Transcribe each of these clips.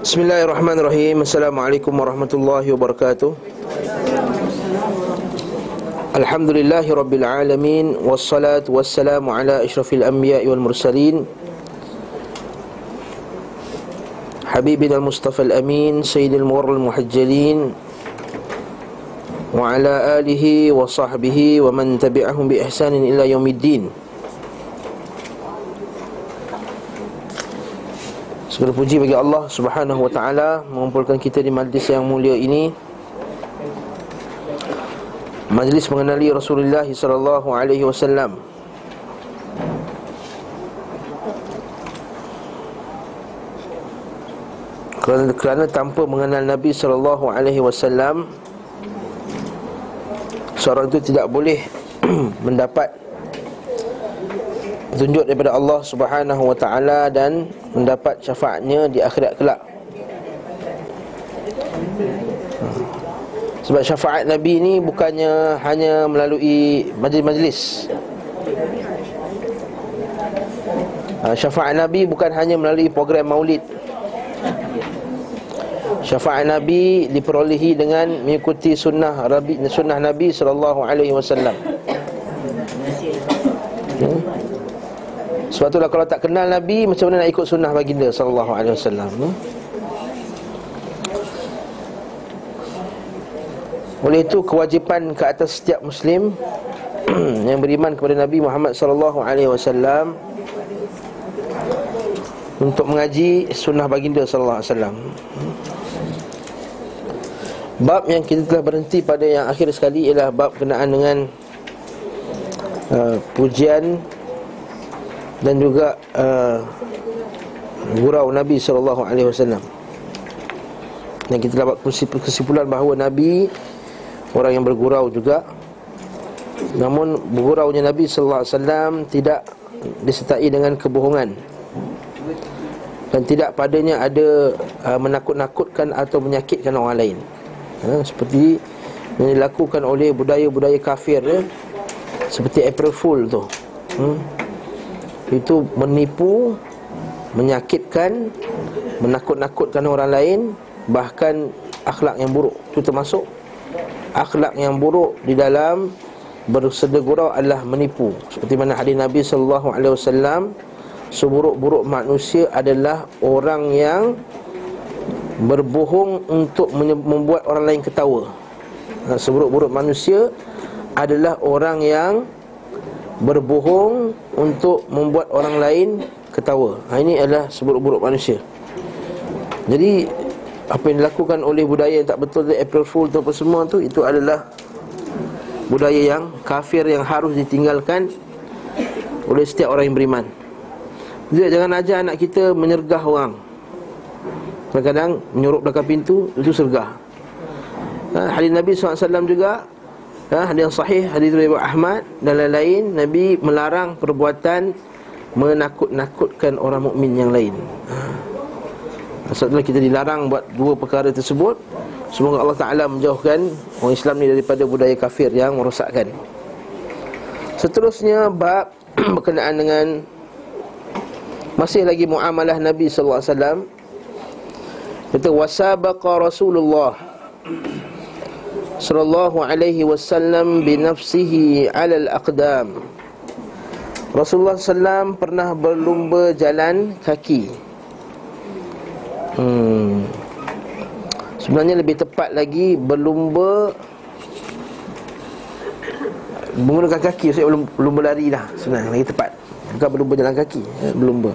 Bismillahirrahmanirrahim Assalamualaikum warahmatullahi wabarakatuh Alhamdulillahi rabbil alamin Wassalatu wassalamu ala ashrafil anbiya wal mursalin Habibina al-Mustafa al-Amin Sayyidil Muwarral Muhajjalin Wa ala alihi wa sahbihi Wa man tabi'ahum bi ihsanin ila yaumiddin Segala puji bagi Allah Subhanahu wa taala mengumpulkan kita di majlis yang mulia ini. Majlis mengenali Rasulullah sallallahu alaihi wasallam. Kerana, kerana tanpa mengenal Nabi sallallahu alaihi wasallam seorang itu tidak boleh mendapat petunjuk daripada Allah Subhanahu wa taala dan mendapat syafaatnya di akhirat kelak. Sebab syafaat Nabi ini bukannya hanya melalui majlis-majlis. Ha, syafaat Nabi bukan hanya melalui program maulid. Syafaat Nabi diperolehi dengan mengikuti sunnah sunnah Nabi sallallahu alaihi wasallam. Sebab itulah kalau tak kenal Nabi Macam mana nak ikut sunnah baginda Sallallahu alaihi wasallam hmm? Oleh itu kewajipan ke atas setiap Muslim Yang beriman kepada Nabi Muhammad Sallallahu alaihi wasallam Untuk mengaji sunnah baginda Sallallahu alaihi wasallam? Bab yang kita telah berhenti pada yang akhir sekali Ialah bab kenaan dengan uh, Pujian dan juga uh, gurau Nabi sallallahu alaihi wasallam. Dan kita dapat kesimpulan bahawa Nabi orang yang bergurau juga. Namun berguraunya Nabi sallallahu alaihi wasallam tidak disertai dengan kebohongan. Dan tidak padanya ada uh, menakut-nakutkan atau menyakitkan orang lain. Ha, seperti yang dilakukan oleh budaya-budaya kafir ya. Seperti April Fool tu. Hmm itu menipu menyakitkan menakut-nakutkan orang lain bahkan akhlak yang buruk. Itu termasuk akhlak yang buruk di dalam bersedegurau adalah menipu. Seperti mana hadis Nabi wasallam seburuk-buruk manusia adalah orang yang berbohong untuk membuat orang lain ketawa. Ha, seburuk-buruk manusia adalah orang yang berbohong untuk membuat orang lain ketawa. Ha, ini adalah seburuk-buruk manusia. Jadi apa yang dilakukan oleh budaya yang tak betul tu April Fool tu apa semua tu itu adalah budaya yang kafir yang harus ditinggalkan oleh setiap orang yang beriman. Jadi jangan ajar anak kita menyergah orang. Kadang-kadang menyuruh belakang pintu itu sergah. Ha, hadis Nabi SAW juga ha, Hadis yang sahih Hadis riwayat Ahmad Dan lain-lain. Nabi melarang perbuatan Menakut-nakutkan orang mukmin yang lain. Ha. Maksudnya kita dilarang buat dua perkara tersebut. Semoga Allah Ta'ala menjauhkan Orang Islam ni daripada budaya kafir yang merosakkan. Seterusnya bab berkenaan dengan Masih lagi muamalah Nabi SAW Kata wasabaqa Rasulullah sallallahu alaihi wasallam bi nafsihi ala al-aqdam. Rasulullah sallam pernah berlumba jalan kaki. Hmm. Sebenarnya lebih tepat lagi berlumba menggunakan kaki saya belum belum berlari dah sebenarnya lagi tepat bukan berlumba jalan kaki ya, berlumba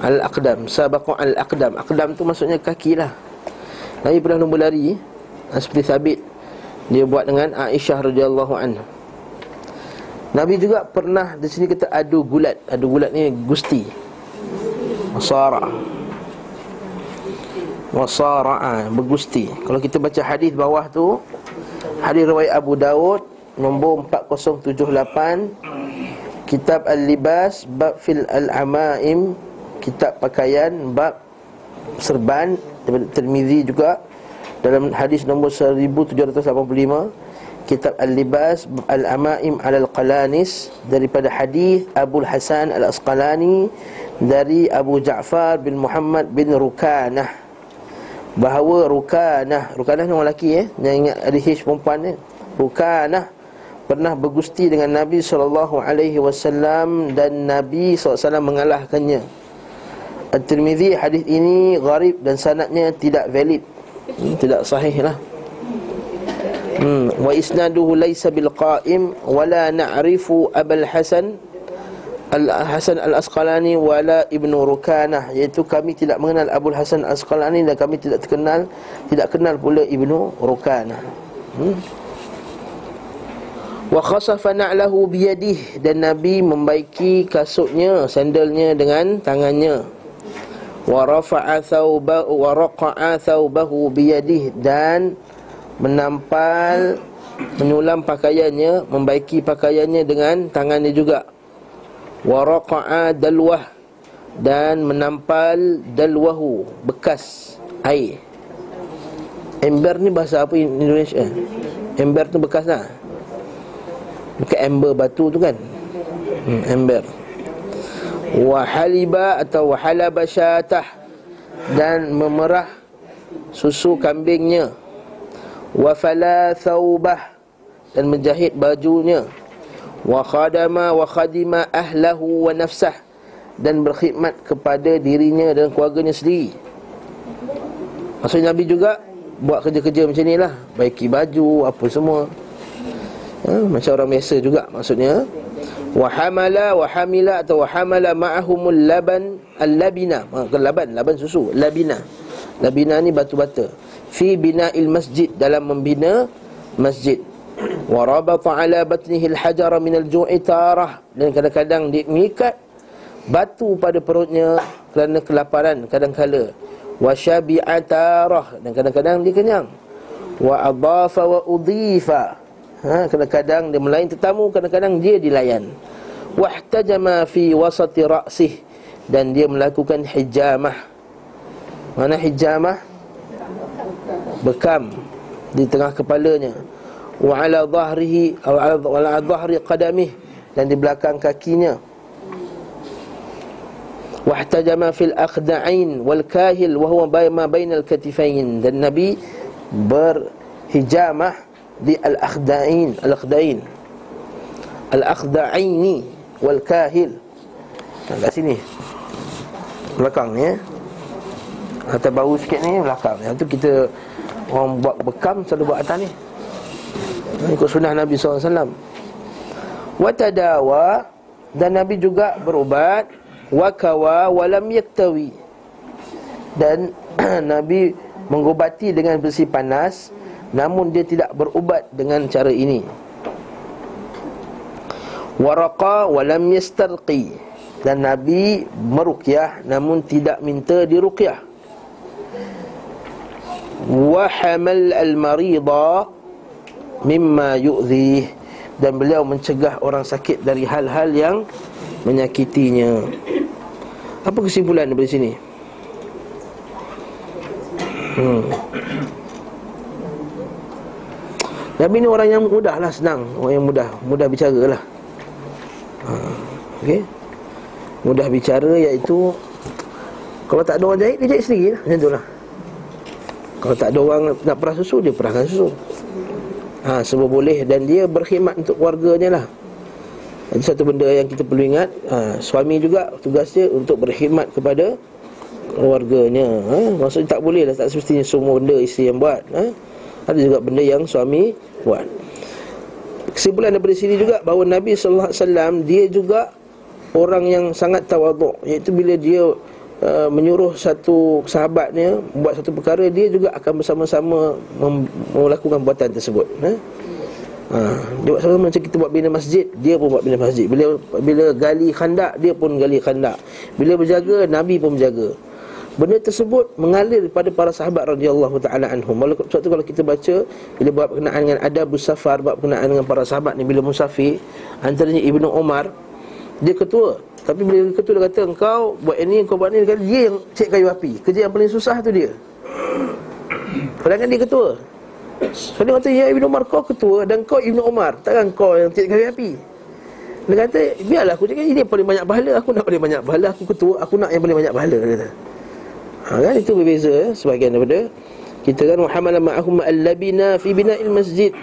al aqdam sabaqu al aqdam aqdam tu maksudnya kaki lah Nabi pernah lumba lari ha, seperti sabit dia buat dengan Aisyah radhiyallahu anha. Nabi juga pernah di sini kita adu gulat. Adu gulat ni gusti. Masara. Masara bergusti. Kalau kita baca hadis bawah tu hadis riwayat Abu Daud nombor 4078 Kitab Al-Libas bab fil al-amaim kitab pakaian bab serban Tirmizi juga dalam hadis nombor 1785 kitab Al-Libas Al-Amaim Al-Qalanis daripada hadis Abu Hasan Al-Asqalani dari Abu Ja'far bin Muhammad bin Rukanah. Bahawa Rukanah Rukanah ni orang lelaki eh? Jangan ingat ada H perempuan ni Rukanah pernah bergusti dengan Nabi SAW dan Nabi SAW mengalahkannya. At-Tirmidhi hadis ini gharib dan sanadnya tidak valid hmm, tidak sahih lah hmm. wa isnaduhu laysa bil qa'im wala na'rifu Abul Hasan Al-Hasan Al-Asqalani wala Ibnu Rukanah iaitu kami tidak mengenal Abu Hasan Al-Asqalani dan kami tidak kenal tidak kenal pula Ibnu Rukanah. Hmm? Wa khasafa na'lahu biyadih dan Nabi membaiki kasutnya sandalnya dengan tangannya. Wa rafa'a thawbahu wa raqa'a thawbahu biyadih dan menampal menyulam pakaiannya membaiki pakaiannya dengan tangannya juga. Waraqa'a dalwah dan menampal dalwahu bekas air. Ember ni bahasa apa Indonesia ember tu bekas lah. Bukan ember batu tu kan? Hmm, ember wahaliba atau wahalaba syatah. Dan memerah susu kambingnya. Wafala thawbah. Dan menjahit bajunya. Wa khadama wa khadima ahlahu wa nafsah. Dan berkhidmat kepada dirinya dan keluarganya sendiri. Maksudnya Nabi juga buat kerja-kerja macam ni lah Baiki baju, apa semua. Ha, Macam orang biasa juga maksudnya Wahamala, wahamila atau wahamala ma'ahumul laban Al-labina, bukan laban, laban susu. Labina. Labina ni batu bata. Fi bina'il masjid, dalam membina masjid. Wa rabata ala batnihi al-hajar min al-ju'i tarah. Dan kadang-kadang dia mengikat batu pada perutnya kerana kelaparan kadang-kala. Wa syabi'a tarah. Dan kadang-kadang dia kenyang. Wa adafa wa udhifa ha kadang-kadang dia melayan tetamu kadang-kadang dia dilayan. Wahtajama fi wasati ra'sih. Dan dia melakukan hijamah. Mana hijamah? Bekam. Di tengah kepalanya. Wa ala dhahrihi aw ala dhahri qadamih. Dan di belakang kakinya. Wahtajama fil aqda'ain wal kahil wa huwa ma bainal katifain. Dan nabi berhijamah di al aqda'ain al aqda'ain al aqda'aini wal kahil kat sini. Belakang ni eh. Atau bau sikit ni belakang. Yang tu kita orang buat bekam selalu buat atas ni. Ikut sunnah Nabi SAW Watadawa Dan Nabi juga berubat Wakawa walam yaktawi. Dan Nabi mengobati dengan besi panas Namun dia tidak berubat dengan cara ini Waraqa walam yastarqi Dan Nabi merukyah Namun tidak minta dirukyah Wahamal al-maridah mimma yu'dhi dan beliau mencegah orang sakit dari hal-hal yang menyakitinya. Apa kesimpulan dari sini? Hmm. Nabi ni orang yang mudah lah senang. Orang yang mudah. Mudah bicara lah. Ha. Okay Mudah bicara iaitu Kalau tak ada orang jahit Dia jahit sendiri lah. Macam tu lah. Kalau tak ada orang nak perah susu Dia perahkan susu. Ha, Semua boleh. Dan dia berkhidmat untuk keluarganya lah. Itu satu benda yang kita perlu ingat. Ha, Suami juga tugas dia untuk berkhidmat kepada keluarganya. Ha, Maksudnya tak boleh lah. Tak semestinya semua benda isteri yang buat. Ha? Ada juga benda yang suami buat. Kesimpulan daripada sini juga Bahawa Nabi SAW Dia juga orang yang sangat tawaduk Iaitu bila dia Uh, menyuruh satu sahabatnya buat satu perkara dia juga akan bersama-sama melakukan buatan tersebut. Ha? Ha, dia buat sama macam kita buat bina masjid dia pun buat bina masjid. Bila bila gali khandak dia pun gali khandak. Bila berjaga nabi pun berjaga benda tersebut mengalir pada para sahabat radhiyallahu taala anhum. Sebab tu kalau kita baca bila buat berkenaan dengan adab safar buat berkenaan dengan para sahabat ni bila musafir antaranya ibnu umar dia ketua. Tapi bila ketua dia kata Engkau buat ini, engkau buat ini Dia yang cek kayu api. Kerja yang paling susah tu dia. Padahal dia ketua. So dia kata Ya Ibn Umar kau ketua Dan kau Ibn Umar. Takkan kau yang cek kayu api? Dia kata Biarlah aku cakap Ini paling banyak pahala. Aku nak paling banyak pahala. Aku ketua Aku nak yang paling banyak pahala Dia kata ha, kan? Itu berbeza ya, sebagian daripada Kita kan Muhammad ma'ahum al-labina fi bina'il masjid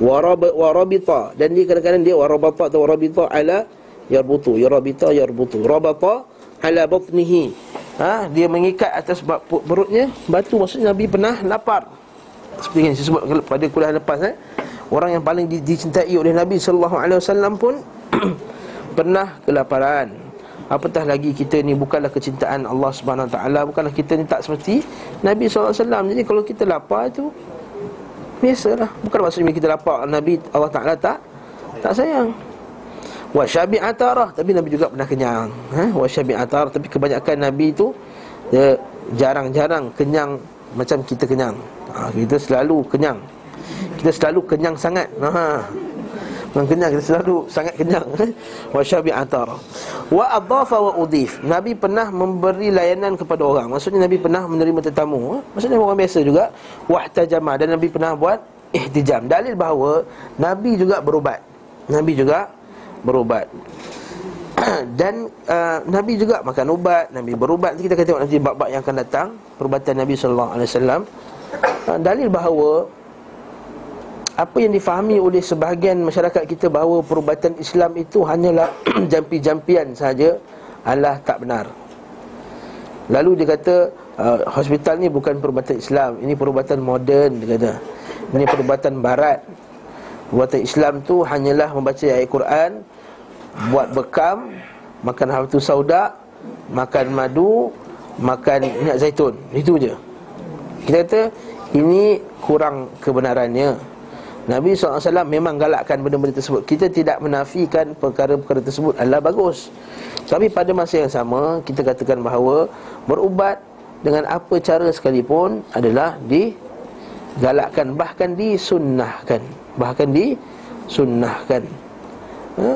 warabita dan dia kadang-kadang dia warabata atau warabita ala yarbutu. Yarabita yarbutu. Rabata ala batnihi. Ha dia mengikat atas perutnya batu. Maksudnya nabi pernah lapar. Seperti yang disebut pada kuliah lepas eh. Orang yang paling dicintai oleh nabi wasallam pun pernah kelaparan apatah lagi kita ni bukanlah kecintaan Allah Subhanahu Wa taala bukanlah kita ni tak seperti nabi wasallam. Jadi kalau kita lapar itu Biasalah. Bukan maksudnya kita lapar Nabi Allah Ta'ala tak Tak sayang. Wa syabi'atarah Tapi Nabi juga pernah kenyang ha? Wa syabi'atarah Tapi kebanyakan Nabi itu Dia jarang-jarang kenyang Macam kita kenyang. Ha, Kita selalu kenyang. Kita selalu kenyang sangat ha. Memang kenyang kita selalu sangat kenyang. Wa syabi'atarah Wa adhafa wa udif Nabi pernah memberi layanan kepada orang. Maksudnya Nabi pernah menerima tetamu. Maksudnya orang biasa juga Wahtajamah Dan Nabi pernah buat ihtijam. Dalil bahawa Nabi juga berubat. Nabi juga berubat. Dan uh, Nabi juga makan ubat. Nabi berubat. Kita akan tengok nanti bab-bab yang akan datang. Perubatan Nabi SAW uh, Dalil bahawa apa yang difahami oleh sebahagian masyarakat kita bahawa perubatan Islam itu hanyalah jampi-jampian saja adalah tak benar. Lalu dia kata uh, hospital ni bukan perubatan Islam, ini perubatan moden dia kata. Ini perubatan barat. Perubatan Islam tu hanyalah membaca ayat Quran, buat bekam, makan hartu sauda, makan madu, makan minyak zaitun. Itu je. Kita kata ini kurang kebenarannya. Nabi SAW memang galakkan benda-benda tersebut. Kita tidak menafikan perkara-perkara tersebut adalah bagus. Tapi pada masa yang sama Kita katakan bahawa Berubat dengan apa cara sekalipun Adalah digalakkan Bahkan disunnahkan. Bahkan disunnahkan. Ha?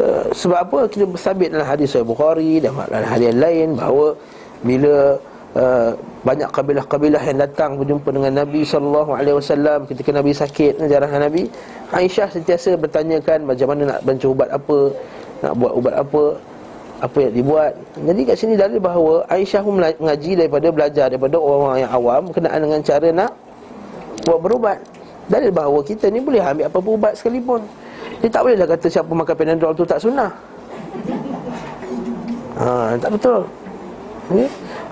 Uh, sebab apa? Kita bersabit dalam hadis Bukhari dan hadis lain bahawa bila Uh, banyak kabilah-kabilah yang datang berjumpa dengan Nabi sallallahu alaihi wasallam ketika Nabi sakit jarang Nabi. Aisyah sentiasa bertanyakan macam mana nak baca ubat apa nak buat ubat apa apa yang dibuat. Jadi kat sini dalil bahawa Aisyah pun mengaji daripada belajar daripada orang-orang yang awam kenaan dengan cara nak buat berubat. Dalil bahawa kita ni boleh ambil apa pun ubat sekalipun. Dia tak bolehlah kata siapa makan Panadol tu tak sunnah. Ha, tak betul okay?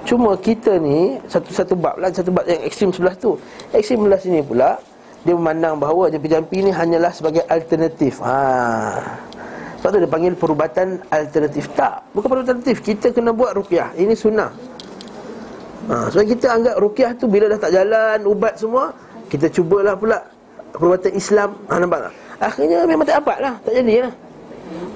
Cuma kita ni Satu-satu bab lah Satu bab yang ekstrim sebelah tu Ekstrim sebelah sini pula Dia memandang bahawa Jampi-jampi ni hanyalah sebagai alternatif ha. Sebab tu dia panggil perubatan alternatif Tak, bukan perubatan alternatif Kita kena buat rukyah Ini sunnah ha. Sebab kita anggap rukyah tu Bila dah tak jalan Ubat semua Kita cubalah pula Perubatan Islam ha, Nampak tak? Akhirnya memang tak dapat lah Tak jadi lah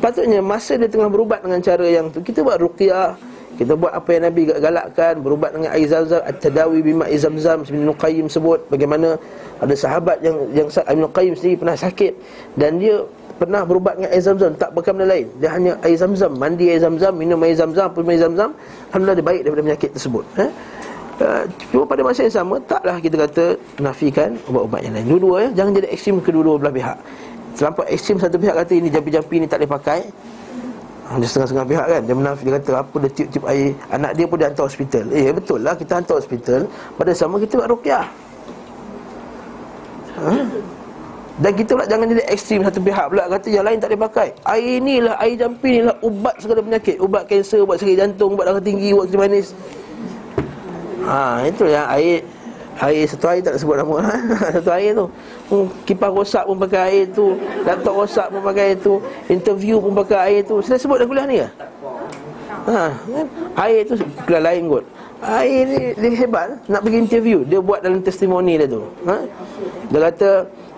Patutnya masa dia tengah berubat dengan cara yang tu Kita buat rukyah kita buat apa yang Nabi galakkan Berubat dengan air zam-zam At-tadawi bima izam-zam Ibn Qayyim sebut Bagaimana ada sahabat yang yang Ibn Qayyim sendiri pernah sakit Dan dia pernah berubat dengan air zam-zam Tak bekam benda lain. Dia hanya air zam-zam Mandi air zam-zam Minum air zam-zam Minum air zam-zam Alhamdulillah dia baik daripada penyakit tersebut eh? Uh, cuma pada masa yang sama Taklah kita kata Nafikan ubat-ubat yang lain. Dua-dua ya Jangan jadi ekstrim kedua-dua belah pihak. Selampau ekstrim satu pihak kata Ini jampi-jampi ni tak boleh pakai dia setengah-setengah pihak kan? Dia menafik, dia kata apa dia tiup-tiup air? Anak dia pun dia hantar hospital. Eh betul lah kita hantar hospital. Pada sama kita buat rukyah ha? Dan kita pula jangan jadi ekstrim satu pihak pula. Kata yang lain tak boleh pakai. Air ni lah, air jampi ni lah Ubat segala penyakit. Ubat kanser, ubat sakit jantung, ubat darah tinggi, ubat kecil manis. Ha, itu yang air Air satu air tak nak sebut nama. Satu air tu. Hmm, Kipas rosak pun pakai air tu. Laptop rosak pun pakai air tu. Interview pun pakai air tu. Saya sebut dah kuliah ni ke? Ha, kan? Air tu kuliah lain kot. Air ni dia hebat. Nak pergi interview Dia buat dalam testimoni dia tu. Ha? Dia kata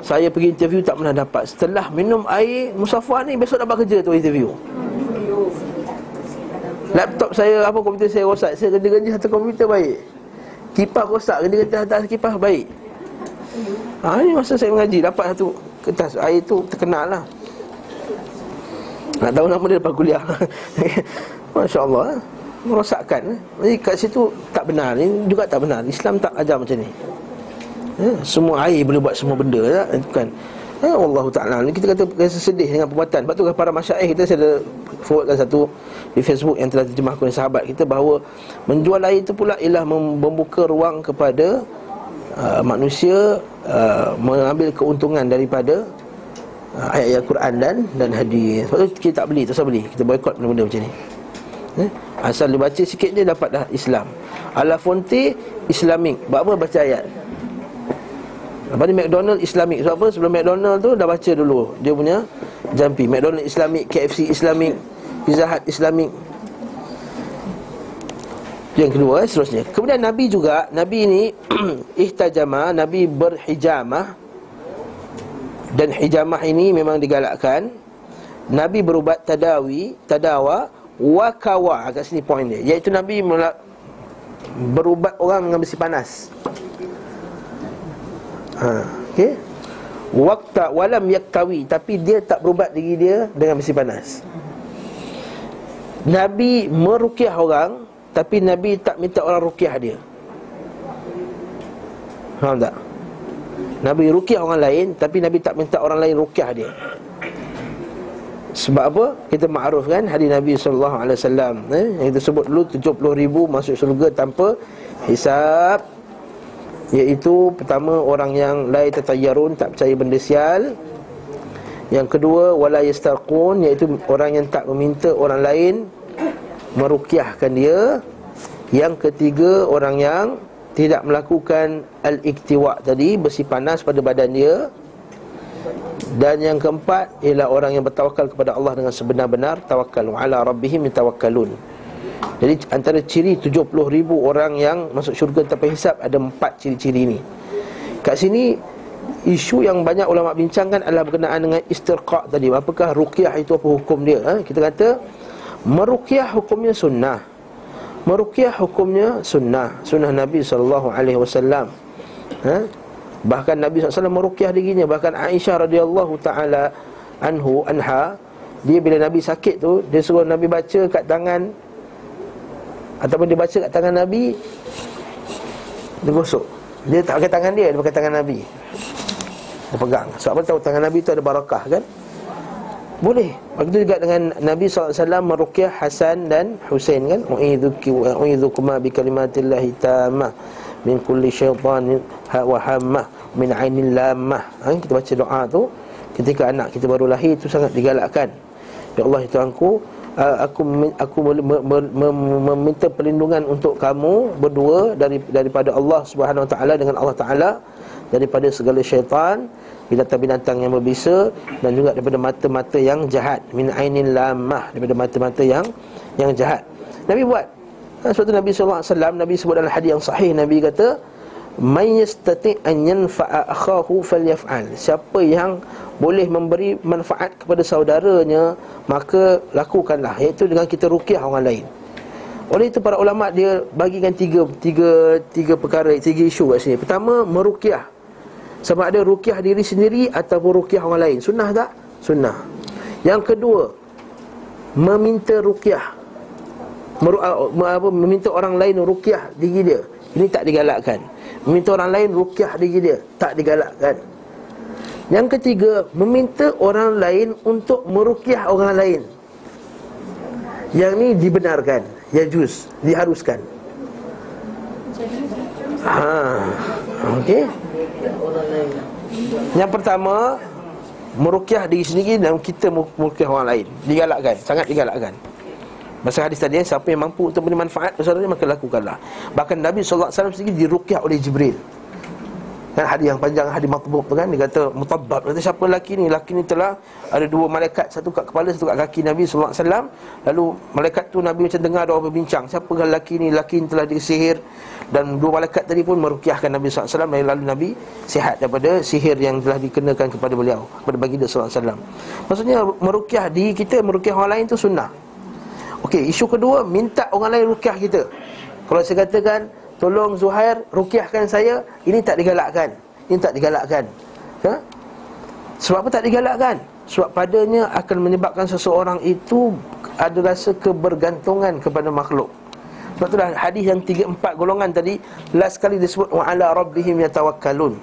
Saya pergi interview tak pernah dapat. Setelah minum air Musafah ni Besok dapat kerja tu interview. Laptop saya Apa komputer saya rosak. Saya kerja-kerja satu komputer baik Kipas rosak Dia kata atas kipas baik ha, Ini masa saya mengaji Dapat satu kertas Air tu terkenal lah Nak tahu nama dia lepas kuliah Masya Allah eh. Merosakkan eh. Jadi kat situ tak benar Ini juga tak benar Islam tak ajar macam ni eh, Semua air boleh buat semua benda tak? Kan? Ya Allah Ta'ala Kita kata rasa sedih dengan perbuatan. Sebab tu para masyaih kita Saya ada forwardkan satu Di Facebook yang telah terjemahkan oleh sahabat kita Bahawa menjual air itu pula Ialah membuka ruang kepada uh, Manusia uh, Mengambil keuntungan daripada uh, Ayat-ayat Quran dan dan hadis. Sebab tu kita tak beli Tak usah beli. Kita boycott benda-benda macam ni. Eh? Asal dia baca sikit dia dapat dah Islam. Ala Fonte Islamik Buat apa baca ayat Lepas ni McDonald Islamik Sebab apa? Sebelum McDonald tu dah baca dulu Dia punya jampi McDonald Islamik KFC Islamik Pizza Hut Islamik yang kedua eh, seterusnya. Kemudian Nabi juga Nabi ini Ihtajamah Nabi berhijamah. Dan hijamah ini memang digalakkan. Nabi berubat tadawi Tadawa Wakawa. Kat sini poin dia. Iaitu Nabi Berubat orang dengan besi panas ha, okay? Wakta walam yaktawi Tapi dia tak berubat diri dia Dengan besi panas Nabi merukiah orang Tapi Nabi tak minta orang rukiah dia Faham tak? Nabi rukiah orang lain Tapi Nabi tak minta orang lain rukiah dia sebab apa? Kita ma'ruf kan Hadis Nabi SAW eh? Yang kita sebut dulu 70 ribu masuk surga tanpa Hisab Iaitu pertama orang yang Lai tatayyarun tak percaya benda sial. Yang kedua Wala yastarqun Iaitu orang yang tak meminta orang lain Merukiahkan dia. Yang ketiga Orang yang tidak melakukan Al-iktiwa tadi Besi panas pada badan dia. Dan yang keempat Ialah orang yang bertawakal kepada Allah Dengan sebenar-benar Tawakal Ala rabbihim tawakkalun jadi antara ciri 70 ribu orang yang masuk syurga tanpa hisap Ada empat ciri-ciri ini Kat sini Isu yang banyak ulama bincangkan adalah berkenaan dengan istirqa' tadi. Apakah ruqyah itu apa hukum dia? Ha? Kita kata Meruqyah hukumnya sunnah. Meruqyah hukumnya sunnah. Sunnah Nabi SAW ha? Bahkan Nabi SAW meruqyah dirinya. Bahkan Aisyah radhiyallahu taala anhu anha dia bila Nabi sakit tu dia suruh Nabi baca kat tangan Ataupun dia baca kat tangan Nabi Dia gosok Dia tak pakai tangan dia, dia pakai tangan Nabi. Dia pegang. Sebab apa? Tahu tangan Nabi tu ada barakah kan? Boleh. Begitu juga dengan Nabi SAW Merukiah Hasan dan Husain kan? U'idhukuma bi kalimatillahi tamah Min kulli syaitan wa hammah Min ainin lamah ha, Kita baca doa tu Ketika anak kita baru lahir Itu sangat digalakkan. Ya Allah itu aku Ah, aku aku meminta perlindungan untuk kamu berdua dari daripada Allah Subhanahu Wa Taala dengan Allah Taala daripada segala syaitan binatang-binatang yang berbisa dan juga daripada mata-mata yang jahat. Min ainin lamah daripada mata-mata yang yang jahat. Nabi buat. Ha, sebab tu Nabi sallallahu alaihi wasallam Nabi sebut dalam hadis yang sahih Nabi kata may yastati an yanfa'a akhahu falyaf'al. Siapa yang boleh memberi manfaat kepada saudaranya maka lakukanlah. Iaitu dengan kita ruqyah orang lain. Oleh itu para ulama dia bagikan tiga tiga tiga perkara tiga isu kat sini. Pertama meruqyah sama ada ruqyah diri sendiri ataupun ruqyah orang lain. Sunnah tak? Sunnah. Yang kedua meminta ruqyah Meru, meminta orang lain ruqyah diri dia. Ini tak digalakkan Meminta orang lain rukyah diri dia. Tak digalakkan. Yang ketiga Meminta orang lain untuk merukyah orang lain. Yang ni dibenarkan Ya juz Diharuskan. Ha, Okey. Yang pertama Merukyah diri sendiri Dan kita merukyah orang lain. Digalakkan Sangat digalakkan Masa hadis tadi Siapa yang mampu untuk beri manfaat Saudaranya maka lakukanlah. Bahkan Nabi SAW sendiri dirukyah oleh Jibril. Kan hadis yang panjang hadis matbuk tu kan Dia kata mutabbab Kata siapa lelaki ni? Lelaki ni telah Ada dua malaikat Satu kat kepala Satu kat kaki Nabi SAW Lalu malaikat tu Nabi macam dengar Ada orang berbincang Siapa lelaki ni? Lelaki ni telah disihir. Dan dua malaikat tadi pun Merukiahkan Nabi SAW Lalu Nabi Sihat daripada sihir Yang telah dikenakan kepada beliau Kepada baginda SAW Maksudnya Merukiah di kita Merukiah orang lain tu sunnah Okey, isu kedua minta orang lain rukyah kita. Kalau saya katakan tolong Zuhair rukyahkan saya, ini tak digalakkan. Ini tak digalakkan. Ha? Sebab apa tak digalakkan? Sebab padanya akan menyebabkan seseorang itu ada rasa kebergantungan kepada makhluk. Sebab itulah hadis yang tiga empat golongan tadi last kali disebut wa ala rabbihim yatawakkalun.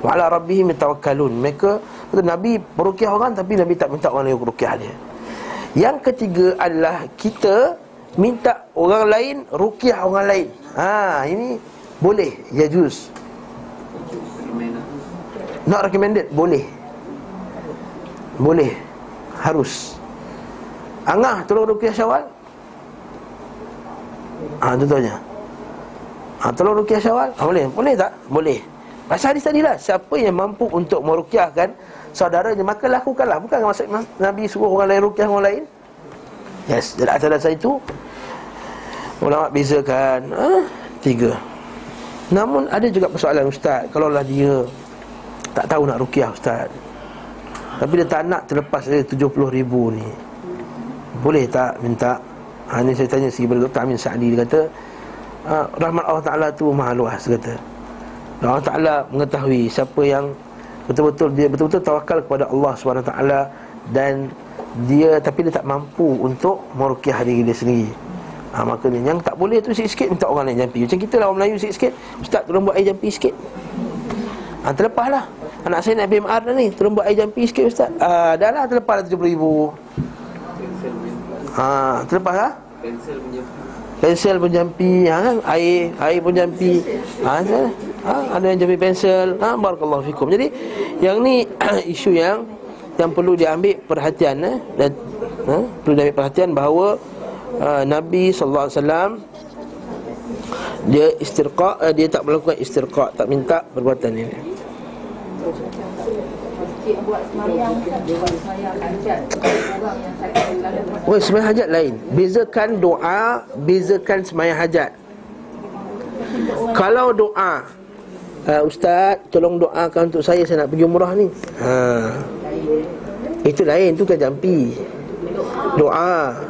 Wa ala rabbihim yatawakkalun. Mereka Nabi meruqyah orang tapi Nabi tak minta orang lain ruqyah dia. Yang ketiga adalah kita minta orang lain ruqyah orang lain. Ha, ini boleh, ya juz. Not recommended, boleh. Boleh. Harus. Angah tolong ruqyah Syawal. Ah, ha. Ah, ha, tolong ruqyah Syawal. Ha, boleh? Boleh tak? Boleh. Pasal hadis tadi lah Siapa yang mampu untuk merukiahkan Saudaranya maka lakukanlah. Bukan maksud Nabi suruh orang lain rukiah orang lain? Yes Dalam atas itu. Ulama bezakan ha? Tiga. Namun ada juga persoalan Ustaz. Kalaulah dia Tak tahu nak rukiah Ustaz. Tapi dia tak nak terlepas dari 70 ribu ni. Boleh tak minta? Ha, Ini saya tanya segi Dr. Amin Sa'adi Dia kata ha, Rahmat Allah Ta'ala tu mahal luas Dia kata. Allah Ta'ala mengetahui siapa yang betul-betul dia betul-betul tawakal kepada Allah SWT dan dia tapi dia tak mampu untuk merukiah diri dia sendiri. Ha, maka ni yang tak boleh tu sikit-sikit minta orang lain jampi. Macam kita lah orang Melayu sikit-sikit, ustaz tolong buat air jampi sikit. Ha, terlepaslah. Anak saya nak BMR dah ni, tolong buat air jampi sikit ustaz. Ha, dah lah terlepas dah 70 ribu. Ha, terlepas lah. Pensel penjampi. Pensel penjampi, ha, kan? air, air penjampi. Ha, ha, ada yang jampi pensel ha, barakallahu fikum jadi yang ni isu yang yang perlu diambil perhatian eh? dan ha, perlu diambil perhatian bahawa uh, Nabi wasallam dia istirqa uh, dia tak melakukan istirqa tak minta perbuatan ini Woi, semayang hajat. Lain. Bezakan doa Bezakan semayang hajat. Kalau doa uh, Ustaz tolong doakan untuk saya Saya nak pergi umrah ni. Ha. Itu lain tu kan jampi. Doa.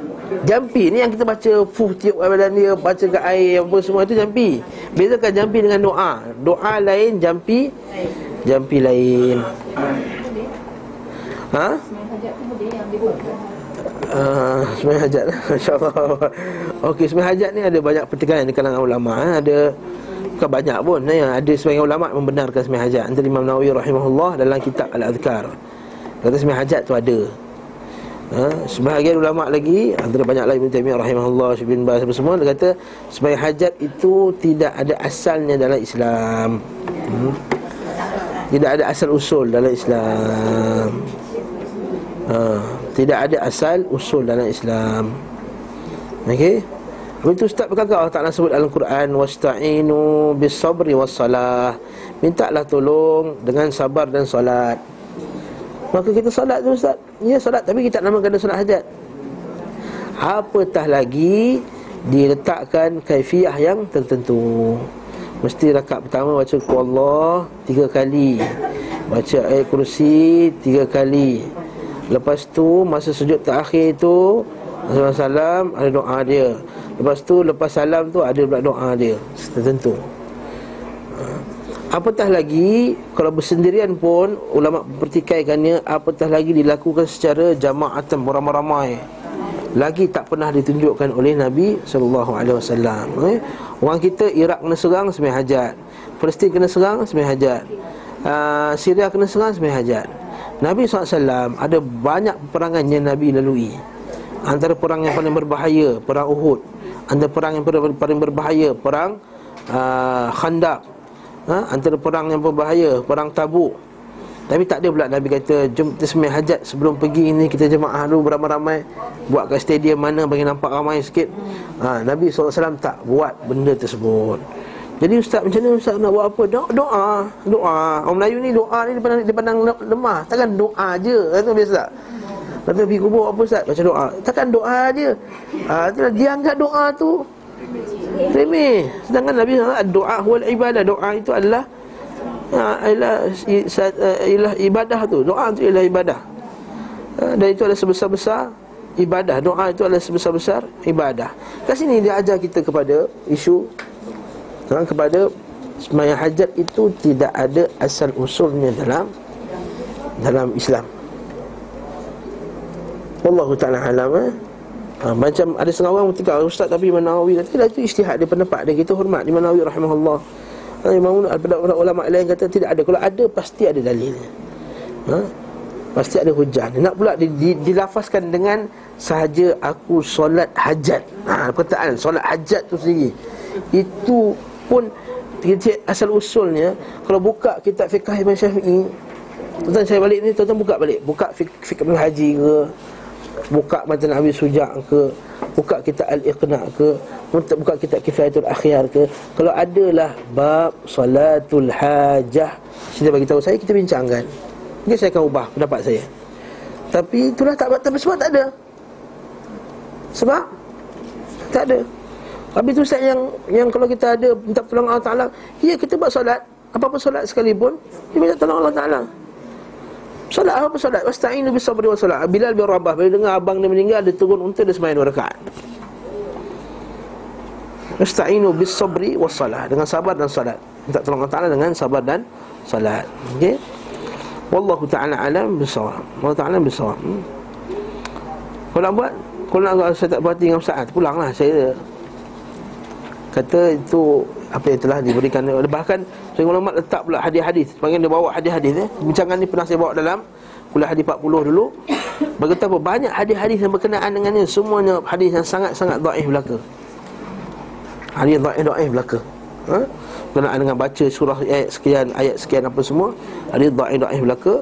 Jampi ni yang kita baca Fuh tiup badan dia Baca ke air apa semua itu jampi. Bezakan jampi dengan doa. Doa lain jampi Jampi lain Ha? Uh, semayang hajat InsyaAllah Okey, semayang hajat ni ada banyak pertikaian di kalangan ulama eh. Ada Bukan banyak pun ya. Ada sebagian ulama membenarkan sembahyang hajat Antara Imam Nawawi rahimahullah dalam kitab Al-Adhkar Kata sembahyang hajat tu ada ha? Sebahagian ulama lagi Antara banyak lagi Ibn Taymiyyah rahimahullah Syibin Bas semua Dia kata sembahyang hajat itu tidak ada asalnya dalam Islam hmm? Tidak ada asal usul dalam Islam ha? Tidak ada asal usul dalam Islam. Okey? Begitu Ustaz berkata Allah Ta'ala sebut dalam Quran Wasta'inu bisabri wassalah. Mintalah tolong dengan sabar dan solat. Maka kita solat tu Ustaz. Ya solat tapi kita tak namakan solat hajat. Apatah lagi Diletakkan kaifiyah yang tertentu. Mesti rakaat pertama baca Allah Tiga kali. Baca ayat kursi Tiga kali Lepas tu masa sujud terakhir tu Rasulullah SAW ada doa dia. Lepas tu lepas salam tu ada pula doa dia Tertentu. Ha. Apatah lagi Kalau bersendirian pun Ulama pertikaikannya Apatah lagi dilakukan secara jama'atan Beramai-ramai. Lagi tak pernah ditunjukkan oleh Nabi SAW eh? Orang kita Iraq kena serang Semai hajat. Palestin kena serang Semai hajat. Uh, Syria kena serang Semai hajat Nabi SAW ada banyak perangan yang Nabi lalui. Antara perang yang paling berbahaya Perang Uhud. Antara perang yang paling berbahaya Perang uh, Khandak ha? Antara perang yang berbahaya Perang Tabuk. Tapi tak ada pula Nabi kata Jom kita semai hajat sebelum pergi ini Kita jemaah dulu beramai-ramai Buat ke stadium mana bagi nampak ramai sikit. Ha, Nabi SAW tak buat benda tersebut jadi ustaz macam mana ustaz nak buat apa? Doa, doa, doa. Orang Melayu ni doa ni dipandang, dipandang lemah. Takkan doa je. Kata biasa tak? Kata pergi kubur apa Ustaz? Baca doa Takkan doa je ha, Dia anggap doa tu Remeh Sedangkan Nabi SAW Doa huwal ibadah Doa itu adalah ha, ialah, ialah ibadah tu Doa itu ialah ibadah ha, Dan itu adalah sebesar-besar Ibadah Doa itu adalah sebesar-besar Ibadah Kat sini dia ajar kita kepada Isu ha, Kepada Semayang hajat itu Tidak ada asal usulnya dalam Dalam Islam Wallahu ta'ala alam eh? ha, Macam ada setengah orang ketika Ustaz tapi Imam Nawawi Kata itu istihad dia pendapat dia Kita hormat Imam Nawawi rahimahullah Imam ada ulama lain kata tidak ada. Kalau ada pasti ada dalil. Ha? Pasti ada hujah. Nak pula di, di, dilafazkan dengan sahaja aku solat hajat. Ha, perkataan solat hajat tu sendiri. Itu pun asal usulnya kalau buka kitab fiqh Imam Syafi'i Tuan saya balik ni tuan buka balik. Buka fiqh Ibn Haji ke Buka Matan Nabi Sujak ke Buka kitab Al-Iqna' ke Buka kitab Kifayatul Akhyar ke. Kalau adalah bab Salatul Hajah Sini bagi tahu saya kita bincangkan. Mungkin saya akan ubah pendapat saya. Tapi itulah tak tapi sebab tak ada. Sebab? Tak ada Habis tu Ustaz yang yang kalau kita ada minta tolong Allah Taala, ya kita buat solat, apa-apa solat sekalipun, kita minta tolong Allah Taala. Solat apa solat? Wasta'inu bis sabri was salat. Bilal bin Rabah bila dengar abang dia meninggal dia turun unta dia sembahyang dua rakaat. Wasta'inu bis sabri was salat dengan sabar dan solat. Minta tolong Allah Taala dengan sabar dan solat. Okey. Wallahu taala alam bisawab. Allah taala bisawab. Hmm. Kalau nak buat, kalau nak saya tak berhati dengan Ustaz, pulanglah saya kata itu apa yang telah diberikan bahkan seorang ulama letak pula hadis-hadis. Panggil dia bawa hadis-hadis eh. Bincangan ni pernah saya bawa dalam kuliah hadis 40 dulu. Berkata apa? Banyak hadis-hadis yang berkenaan dengannya semuanya hadis yang sangat-sangat dhaif belaka. Hadis dhaif belaka. Ha? Berkenaan dengan baca surah ayat sekian ayat sekian apa semua. Hadis dhaif belaka.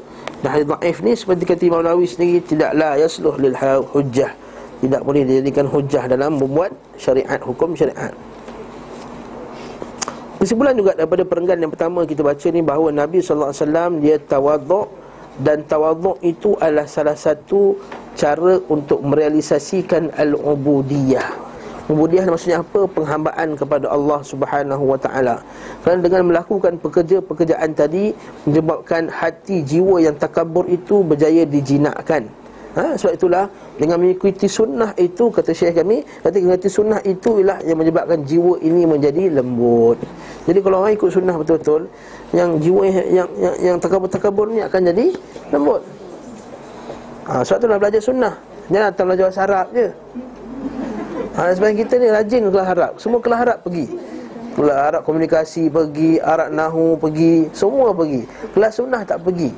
Dan hadis dhaif ni seperti kata Imam Nawawi sendiri tidaklah yasluh lil hujjah. Tidak boleh dijadikan hujjah dalam membuat syariat hukum syariat Kesimpulan juga daripada perenggan yang pertama kita baca ni bahawa Nabi SAW dia tawaduk dan tawaduk itu adalah salah satu cara untuk merealisasikan al-ubudiyah. Ubudiyah maksudnya apa? Penghambaan kepada Allah Subhanahu wa taala. Kerana dengan melakukan pekerja-pekerjaan tadi menyebabkan hati jiwa yang takabur itu berjaya dijinakkan. Ha? Sebab itulah dengan mengikuti sunnah itu kata syekh kami kata mengikuti sunnah itu ialah yang menyebabkan jiwa ini menjadi lembut. Jadi kalau orang ikut sunnah betul-betul yang jiwa yang yang yang, yang takabur-takabur ni akan jadi lembut. Ha, sebab itulah belajar sunnah. Jangan datang belajar bahasa Arab je. Ha, sebab kita ni rajin kelas Arab. Semua kelas Arab pergi. Kelas Arab komunikasi pergi, Arab Nahu pergi, semua pergi. Kelas sunnah tak pergi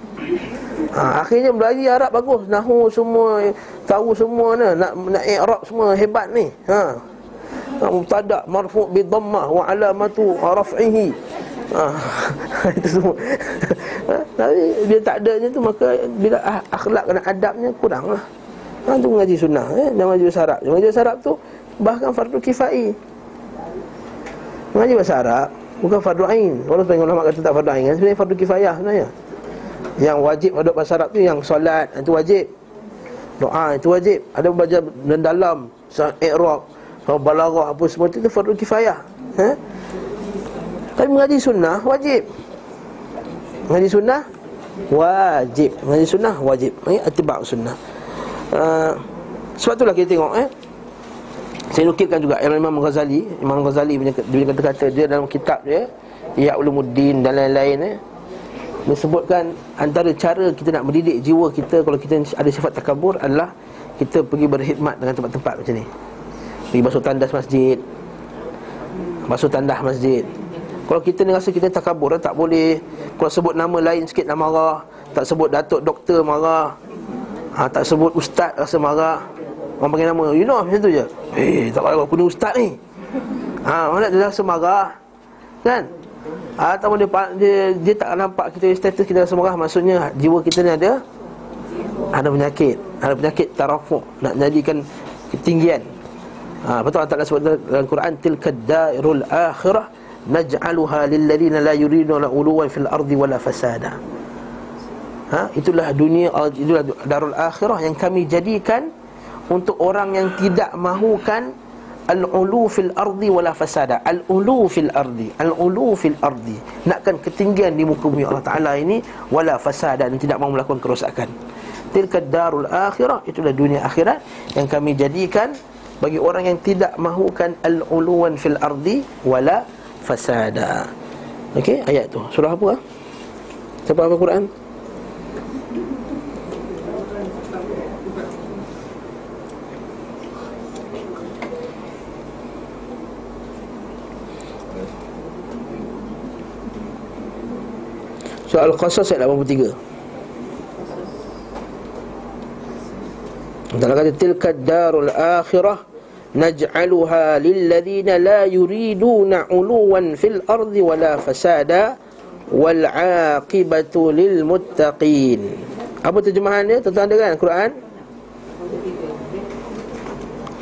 ha, Akhirnya belajar Arab bagus Nahu semua Tahu semua ni Nak, nak Arab semua hebat ni ha. Mubtada marfu' bi dhammah wa alamatu raf'ihi. Ha, itu semua. Ha, tapi bila tak adanya tu maka bila ah, akhlak dan adabnya kuranglah. Ha, tu mengaji sunnah eh dan mengaji Arab. Mengaji Arab tu bahkan fardu kifai. Mengaji bahasa Arab bukan fardu ain. Walaupun ulama kata tak fardu ain, kan? sebenarnya fardu kifayah sebenarnya. Yang wajib pada bahasa Arab tu yang solat itu wajib. Doa itu wajib. Ada belajar dalam i'rab, balaghah apa semua itu, itu fardu kifayah. Ha? Tapi mengaji sunnah wajib. Mengaji sunnah wajib. Mengaji sunnah wajib. Ini atibak sunnah. Uh, sebab itulah kita tengok eh. Saya nukilkan juga Imam Ghazali, Imam Ghazali punya kata-kata dia dalam kitab dia Ya Ulumuddin dan lain-lain eh disebutkan antara cara kita nak mendidik jiwa kita kalau kita ada sifat takabur adalah kita pergi berkhidmat dengan tempat-tempat macam ni. Pergi basuh tandas masjid. Basuh tandas masjid. Kalau kita ni rasa kita takabur tak boleh kalau sebut nama lain sikit nak marah, tak sebut datuk doktor marah. Ha, tak sebut ustaz rasa marah. Orang panggil nama, you know macam tu je. Eh, tak payah apa ni ustaz ni. Ha, mana dia rasa marah. Kan? Atau dia, dia, dia tak nampak kita status kita rasa marah Maksudnya jiwa kita ni ada Ada penyakit Ada penyakit tarafuk Nak jadikan ketinggian ha, Betul Allah Ta'ala sebut dalam Quran Tilka dairul akhirah Naj'aluha lilladina la yuriduna uluwan fil ardi wala fasada ha, Itulah dunia Itulah darul akhirah yang kami jadikan Untuk orang yang tidak mahukan al-ulu fil ardi wala fasada. Al-ulu fil ardi. Al-ulu fil ardi. Nakkan ketinggian di muka bumi Allah Taala ini wala fasada. Dan tidak mahu melakukan kerosakan. Tilka darul akhirah. Itulah dunia akhirat yang kami jadikan bagi orang yang tidak mahukan al-uluwan fil ardi wala fasada. Okey ayat tu. Surah apa ah? Siapa apa Quran Surah Al-Qasas ayat 83 Dalam kata tilka darul akhirah naj'aluha lilladhina la yuriduna 'uluwan fil ardi wala fasada wal 'aqibatu lil muttaqin. Apa terjemahan dia? Tuan-tuan dengar Quran?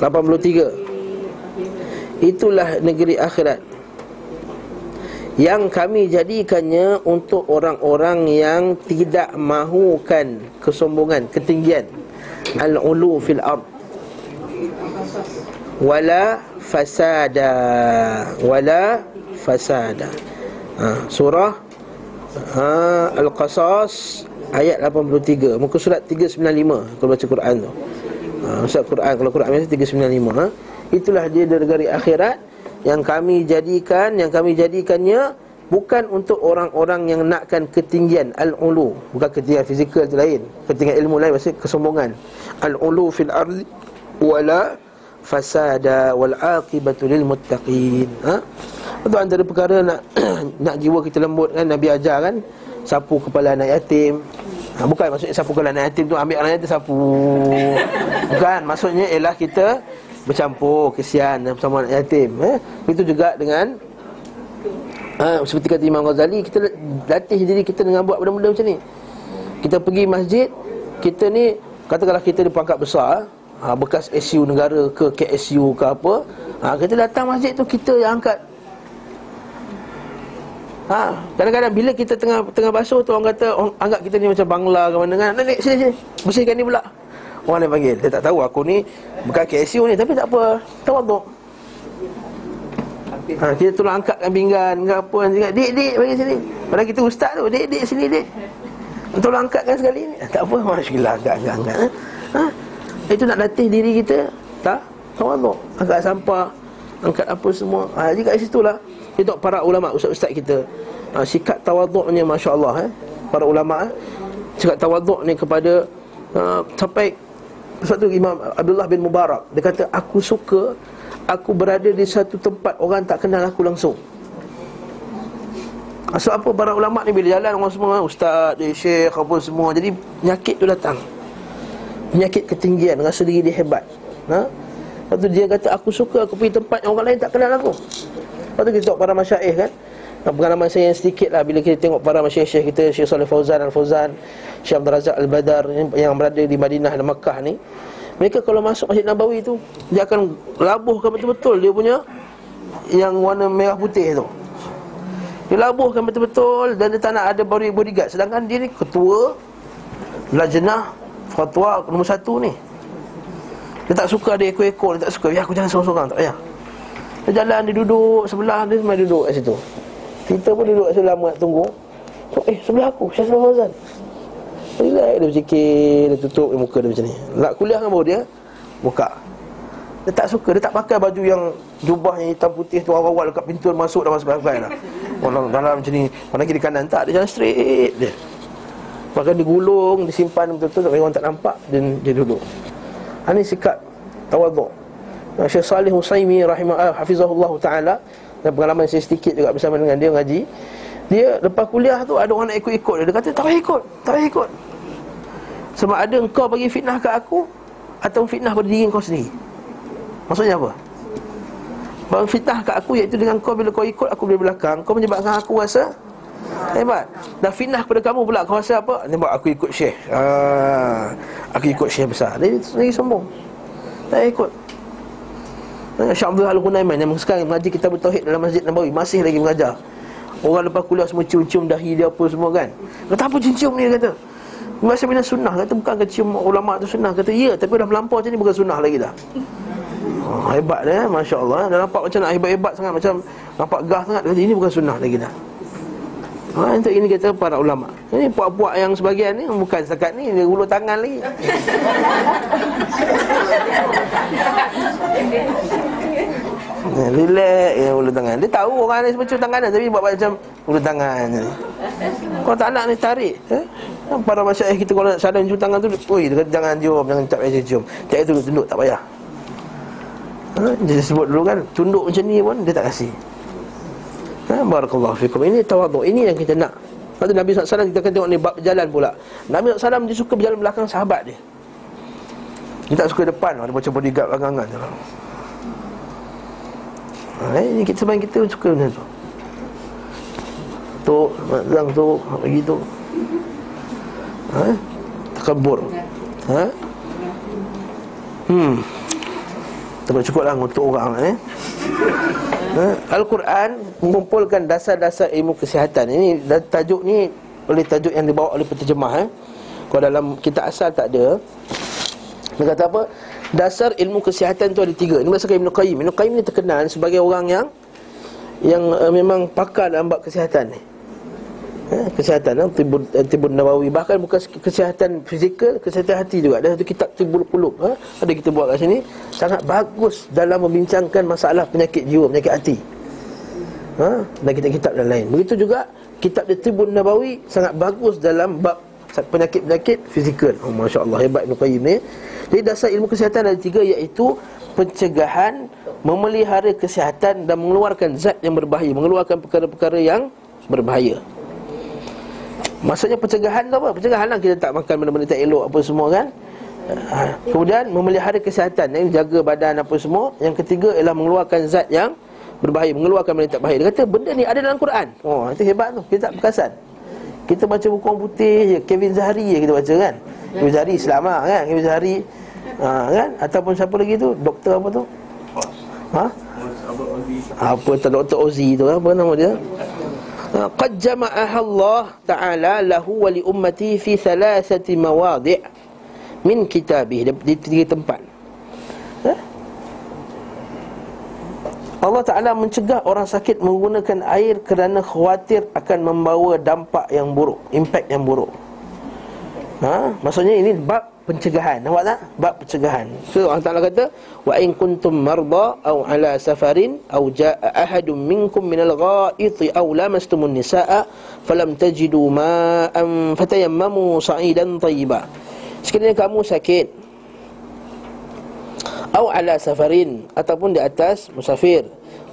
83 Itulah negeri akhirat Yang kami jadikannya untuk orang-orang yang tidak mahukan kesombongan, ketinggian. Al-ulu fil ard. Wala fasada. Wala fasada. Ha, Surah ha, Al-Qasas Ayat 83 Muka surat 395 Kalau baca Quran tu. Ha, Ustaz Quran Kalau Quran biasa 395 ha? Itulah dia dari akhirat Yang kami jadikan Yang kami jadikannya Bukan untuk orang-orang yang nakkan ketinggian Al-ulu. Bukan ketinggian fizikal tu lain. Ketinggian ilmu lain Maksudnya kesombongan. Al-ulu fil ardi Wala fasada wal aqibatu lil muttaqin ha? Itu antara perkara nak nak jiwa kita lembut kan nabi ajar kan? Sapu kepala anak yatim. Ha, bukan maksudnya sapu kalau anak yatim tu ambil anak yatim sapu. Bukan maksudnya ialah kita bercampur kesian bersama anak yatim. Eh? Itu juga dengan ha, seperti kata Imam Ghazali kita latih diri kita dengan buat benda-benda macam ni. Kita pergi masjid, kita ni katakanlah kita di pangkat besar, ha, bekas SU negara ke KSU ke apa, ha, kita datang masjid tu kita yang angkat Ha, kadang-kadang bila kita tengah tengah basuh tu orang kata orang anggap kita ni macam bangla ke mana kan. Nenek sini sini. Bersihkan ni pula. Orang lain panggil. Dia tak tahu aku ni bukan KSU ni tapi tak apa. Tawaduk. Ha, kita tolong angkatkan pinggan ke apa kan cakap, "Dik, dik bagi sini." Padahal kita ustaz tu, "Dik, dik sini, dik." Tolong angkatkan sekali ni. Tak apa, masya-Allah angkat angkat angkat. Ha? Itu nak latih diri kita. Tak? Tawaduk. Angkat sampah, angkat apa semua. Ha, jadi kat situ lah itu para ulama ustaz-ustaz kita. Ha, sikap tawaduknya masya-Allah eh. Para ulama eh. Sikap ni kepada uh, sampai satu Imam Abdullah bin Mubarak dia kata aku suka aku berada di satu tempat orang tak kenal aku langsung. Sebab apa para ulama ni bila jalan orang semua ustaz, dia syekh apa semua jadi penyakit tu datang. Penyakit ketinggian rasa diri dia hebat. Ha? Lepas tu dia kata aku suka aku pergi tempat yang orang lain tak kenal aku. Lepas tu kita tengok para masyaih kan Pengalaman saya yang sedikit lah Bila kita tengok para masyaih kita Syekh Salih Fauzan Al-Fauzan Syekh Abdul Razak Al-Badar Yang berada di Madinah dan Makkah ni Mereka kalau masuk Masjid Nabawi tu Dia akan labuhkan betul-betul Dia punya Yang warna merah putih tu. Dia labuhkan betul-betul Dan dia tak nak ada bodyguard. Sedangkan dia ni ketua Lajnah Fatwa nombor satu ni. Dia tak suka ada ekor-ekor Dia tak suka. Ya aku jangan seorang-seorang. Tak payah. Dia jalan, dia duduk sebelah dia semua duduk kat situ Kita pun duduk sebelah nak tunggu Eh, sebelah aku, Syah Salam Fazal Relax, dia bercikir, dia tutup dia muka dia macam ni. Nak kuliah dengan baru dia, buka. Dia tak suka, dia tak pakai baju yang Jubah yang hitam putih tu awal-awal dekat pintu masuk dah masuk pakai lah Orang dalam macam ni, orang kiri kanan? Tak, dia jalan straight dia Bahkan digulung, disimpan betul-betul Orang tak nampak, dan dia duduk. Ini sikap tawaduk Syekh Salih Husaimi rahimah hafizahullah taala dan pengalaman saya sedikit juga bersama dengan dia ngaji. Dia lepas kuliah tu ada orang nak ikut-ikut dia. Dia kata tak payah ikut, tak payah ikut. Sebab ada engkau bagi fitnah ke aku atau fitnah pada diri kau sendiri. Maksudnya apa? Bagi fitnah ke aku iaitu dengan kau bila kau ikut aku dari belakang, kau menyebabkan aku rasa hebat. Dan fitnah kepada kamu pula kau rasa apa? Nampak aku ikut syekh. Ah, aku ikut syekh besar. Dia sendiri sombong. Tak ikut. Eh, Syekh Abdul Al-Ghunaiman yang sekarang mengaji kita bertauhid dalam Masjid Nabawi masih lagi mengajar. Orang lepas kuliah semua cium-cium dahi dia apa semua kan. Kata apa cium-cium ni kata? Masa bina sunnah kata bukan cium ulama tu sunnah kata ya tapi dah melampau macam ni bukan sunnah lagi dah. Oh, hebat eh? masya-Allah. Dah nampak macam nak hebat-hebat sangat macam nampak gah sangat kata ini bukan sunnah lagi dah. Ha, untuk ini kata para ulama. Ini puak-puak yang sebagian ni bukan setakat ni dia ulu tangan lagi. Ya, relax ya ulu tangan. Dia tahu orang ni sebab tangan dia tapi buat macam ulu tangan. Kau tak nak ni tarik, eh? Para masyarakat kita kalau nak sadar cium tangan tu, kata jangan cium, jangan tak payah cium. Tak itu tunduk tak payah. Ha, dia sebut dulu kan, tunduk macam ni pun dia tak kasih. Ha, barakallahu fikum. Ini tawaduk. Ini yang kita nak. Lepas Nabi SAW kita akan tengok ni berjalan pula Nabi SAW dia suka berjalan belakang sahabat dia Dia tak suka depan Ada macam bodyguard belakangan je ha, Ini kita sebenarnya kita suka macam tu Tu, Mazang tu, bagi tu ha? Takabur ha? Hmm Tak cukup lah untuk orang eh? Ha? Al-Quran mengumpulkan dasar-dasar ilmu kesihatan Ini tajuk ni oleh tajuk yang dibawa oleh penterjemah eh? Kalau dalam kita asal tak ada Dia kata apa? Dasar ilmu kesihatan tu ada tiga Ini berdasarkan Ibn Qayyim Ibn Qayyim ni terkenal sebagai orang yang Yang uh, memang pakar dalam bab kesihatan ni eh, kesihatan eh, tibun, eh, tibun nawawi. Bahkan bukan kesihatan fizikal kesihatan hati juga. Ada satu kitab tibul qulub eh, ada kita buat kat sini. Sangat bagus dalam membincangkan masalah penyakit jiwa penyakit hati. Ha? dan kitab-kitab dan lain. Begitu juga kitab tibun nawawi sangat bagus dalam bab penyakit-penyakit fizikal. Oh, Masya Allah hebat Ibn Qayyim ni. Jadi dasar ilmu kesihatan ada tiga iaitu pencegahan memelihara kesihatan dan mengeluarkan zat yang berbahaya. Mengeluarkan perkara-perkara yang berbahaya Maksudnya pencegahan tu apa? Pencegahan lah kita tak makan benda-benda tak elok apa semua kan? Ha. Kemudian memelihara kesihatan. Yang jaga badan apa semua. Yang ketiga ialah mengeluarkan zat yang berbahaya. Mengeluarkan benda tak bahaya. Dia kata benda ni ada dalam Quran. Oh itu hebat tu. Kita tak berkasan Kita baca buku orang putih je. Kevin Zahari je kita baca kan? Kevin Zahari Islam lah kan? Kevin Zahari ha, kan? Ataupun siapa lagi tu? Doktor apa tu? Ha? Apa tu Doktor Ozi tu? Apa nama dia Ah, qad jama'aha Allah Ta'ala lahu wa li ummati fi thalathati mawadhi' min kitabih di tiga tempat. Eh? Allah Ta'ala mencegah orang sakit menggunakan air kerana khawatir akan membawa dampak yang buruk, impact yang buruk. Ha? Maksudnya ini bab pencegahan. Nampak tak? Bab pencegahan. So Allah Taala kata wa in kuntum marda aw ala safarin aw jaa ahadun minkum minal ghaiti aw lamastumun nisaa falam tajidu ma'an fatayammamu sa'idan tayyiba sekiranya kamu sakit aw ala safarin ataupun di atas musafir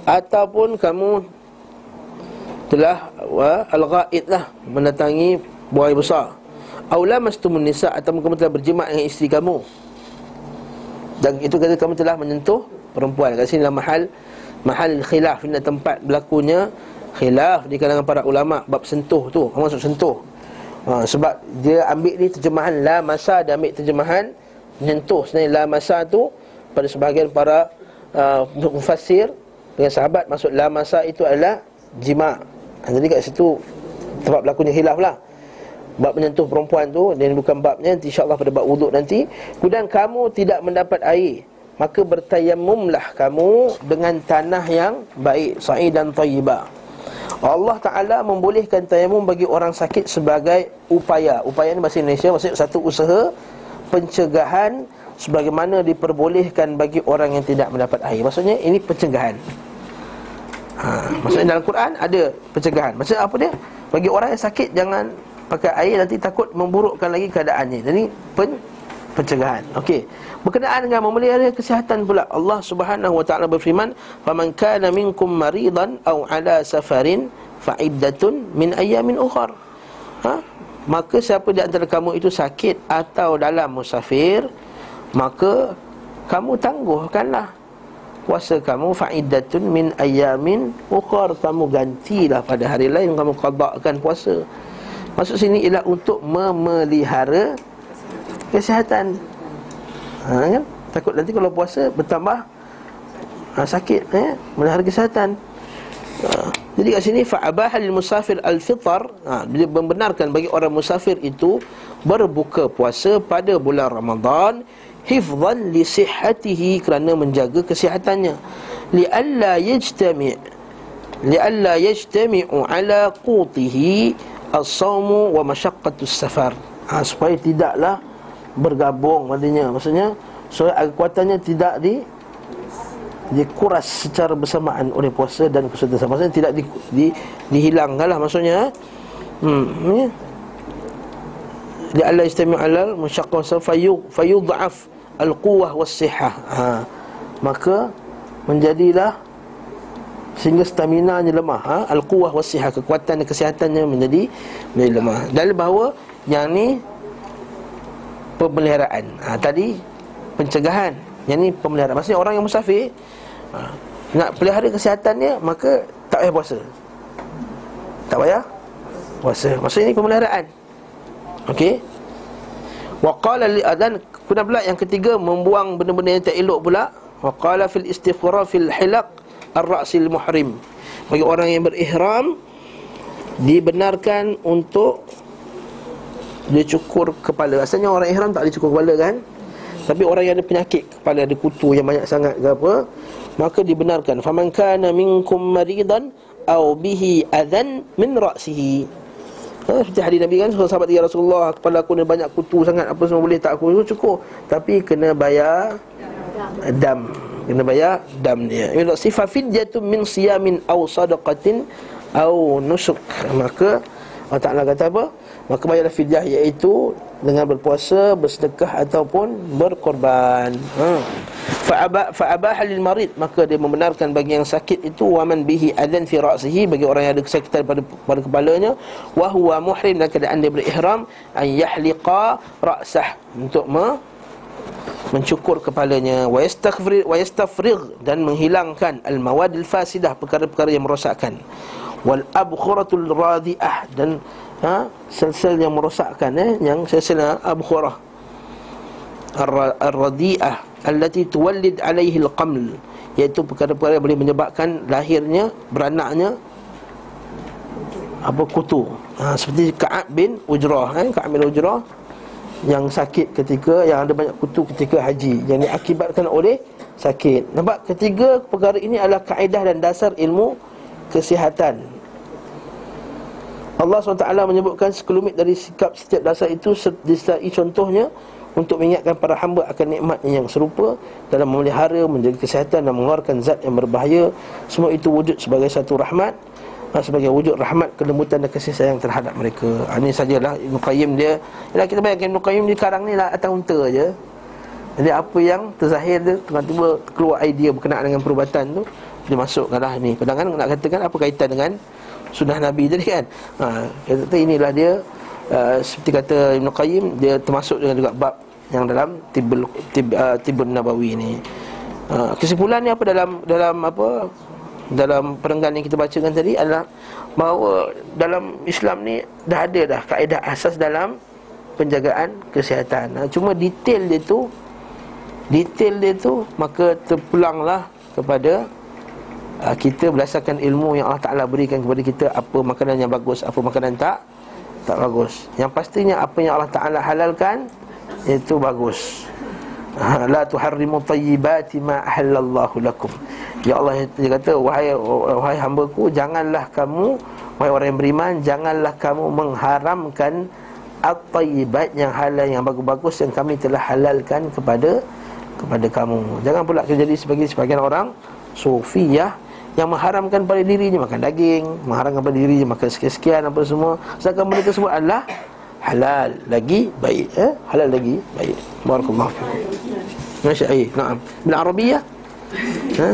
ataupun kamu telah al-ghaid lah mendatangi buai besar Aula mastumun nisa atau kamu telah berjemaah dengan isteri kamu. Dan itu kata kamu telah menyentuh perempuan. Kat sini dalam mahal mahal khilaf ini tempat berlakunya khilaf di kalangan para ulama bab sentuh tu. Maksud sentuh? Ha, sebab dia ambil ni terjemahan la masa dia ambil terjemahan menyentuh sebenarnya la masa tu pada sebahagian para uh, mufassir dengan sahabat maksud la masa itu adalah jima. Ha, jadi kat situ tempat berlakunya khilaf lah bab menyentuh perempuan tu dan bukan babnya nanti insyaallah pada bab wuduk nanti. Kemudian kamu tidak mendapat air maka bertayamumlah kamu dengan tanah yang baik sa'id dan thayyibah Allah Ta'ala membolehkan tayamum bagi orang sakit sebagai upaya. Upaya ni bahasa Indonesia maksudnya satu usaha pencegahan Sebagaimana diperbolehkan bagi orang yang tidak mendapat air. Maksudnya ini pencegahan. Ha, Maksudnya dalam Quran ada pencegahan. Maksudnya apa dia? Bagi orang yang sakit jangan pakai air nanti takut memburukkan lagi keadaannya. Jadi pen, pencegahan. Okey. Berkenaan dengan memelihara kesihatan pula Allah Subhanahu wa taala berfirman, "Faman kana minkum maridan aw ala safarin fa iddatun min ayamin ukhra." Ha? Maka siapa di antara kamu itu sakit atau dalam musafir, maka kamu tangguhkanlah puasa kamu faidatun min ayamin ukhra kamu gantilah pada hari lain kamu qadakan puasa Maksud sini ialah untuk memelihara kesihatan. Ha, kan? Takut nanti kalau puasa bertambah ha, sakit eh? melihara kesihatan. Ha, jadi kat sini fa'abaha lil musafir al-fitr ha, dia membenarkan bagi orang musafir itu berbuka puasa pada bulan Ramadan hifzan li sihhatihi kerana menjaga kesihatannya li alla yajtami' li alla yajtami'u ala qutihi as-sawmu wa masyaqqatus safar. Ha, supaya tidaklah bergabung maksudnya. Maksudnya supaya kekuatannya tidak di dikuras secara bersamaan oleh puasa dan kesulitan. Sama maksudnya tidak di, di dihilangkanlah maksudnya. Hmm ya li alla istami' alal masyaqqah fayu fayudhaf al-quwwah was-sihah. Ha, maka menjadilah sehingga stamina nya lemah ha? al-quwwah wasihah kekuatan dan kesihatannya menjadi menjadi lemah. Dan bahawa yang ni pemeliharaan. Ha, tadi pencegahan. Yang ni pemeliharaan. Maksudnya orang yang musafir ha, nak pelihara kesihatannya maka tak payah puasa. Tak payah puasa. Maksudnya ini pemeliharaan. Okey? Waqala li adan pula yang ketiga membuang benda-benda yang tak elok pula. Waqala fil istighfar fil hilaq ar-ra'sil muhrim. Bagi orang yang berihram dibenarkan untuk dia cukur kepala. Asalnya orang ihram tak boleh cukur kepala kan? Tapi orang yang ada penyakit kepala Ada kutu yang banyak sangat ke apa Maka dibenarkan. Faman kana minkum maridan Au bihi adhan min ra'sihi. Ha, Seperti hadis Nabi kan Sahabat dia Rasulullah Kepala aku ni banyak kutu sangat Apa semua boleh tak aku? Cukur. Tapi kena bayar Dam Kena bayar dam dia. Sifat fidyatu min siyamin Au sadaqatin Au nusuk. Maka Allah Ta'ala kata apa? Maka bayarlah fidyah iaitu Dengan berpuasa, bersedekah ataupun berkorban. Ha. Fa halil marid. Maka dia membenarkan bagi yang sakit itu Waman bihi adhan fi ra'sihi. Bagi orang yang ada kesakitan pada, pada kepalanya Wahuwa muhrim. Dan keadaan dia berihram An yahliqa ra'sah. Untuk me, mencukur kepalanya wa yastafrigh dan menghilangkan al mawadil fasidah perkara-perkara yang merosakkan. Wal abkhuratul radiah dan ha sel-sel yang merosakkan eh yang sel-sel abkhurah. Ar-radiah allati tuwallid alaihi al-qaml iaitu perkara-perkara yang boleh menyebabkan lahirnya beranaknya apa kutu. Ha, seperti Ka'ab bin Ujrah eh Ka'ab bin Ujrah yang sakit ketika yang ada banyak kutu ketika haji. Yang diakibatkan oleh sakit. Nampak ketiga perkara ini adalah kaedah dan dasar ilmu kesihatan. Allah SWT menyebutkan sekelumit dari sikap setiap dasar itu Disertai contohnya Untuk mengingatkan para hamba akan nikmatnya yang serupa Dalam memelihara, menjaga kesihatan dan mengeluarkan zat yang berbahaya. Semua itu wujud sebagai satu rahmat Sebagai wujud rahmat, kelembutan dan kasih sayang terhadap mereka. Ha, Ini sajalah Ibn Qayyim dia. Yalah kita bayangkan Ibn Qayyim di karang ni lah atas unta je. Jadi apa yang terzahir tu Tiba-tiba keluar idea berkenaan dengan perubatan tu Dia masukkanlah ni. Kadang-kadang nak katakan apa kaitan dengan sunnah Nabi tadi kan? Ha, Kata inilah dia uh, Seperti kata Ibn Qayyim Dia termasuk dengan juga bab Yang dalam Tibul, tib, uh, Tibul Nabawi ni. Uh, Kesimpulannya apa dalam Dalam apa Dalam perenggan yang kita bacakan tadi Adalah Bahawa dalam Islam ni Dah ada dah kaedah asas dalam Penjagaan kesihatan. Uh, Cuma detail dia tu Detail dia tu Maka terpulanglah kepada Ah, kita berdasarkan ilmu yang Allah Ta'ala berikan kepada kita Apa makanan yang bagus, apa makanan tak Tak bagus. Yang pastinya apa yang Allah Ta'ala halalkan Itu bagus La tuharrimu tayyibati ma ahallallahu lakum Ya Allah dia kata Wahai, wahai hambaku Janganlah kamu Wahai orang yang beriman Janganlah kamu mengharamkan At-tayyibat yang halal Yang bagus-bagus Yang kami telah halalkan kepada Kepada kamu Jangan pula terjadi sebagai sebagian orang Sufiyah yang mengharamkan pada dirinya makan daging, mengharamkan pada dirinya makan sekian-sekian apa semua. Sedangkan benda tersebut adalah halal lagi baik eh? halal lagi baik. Barakallahu fiik. Masya Allah. Naam. Bil Arabiyah? Ha?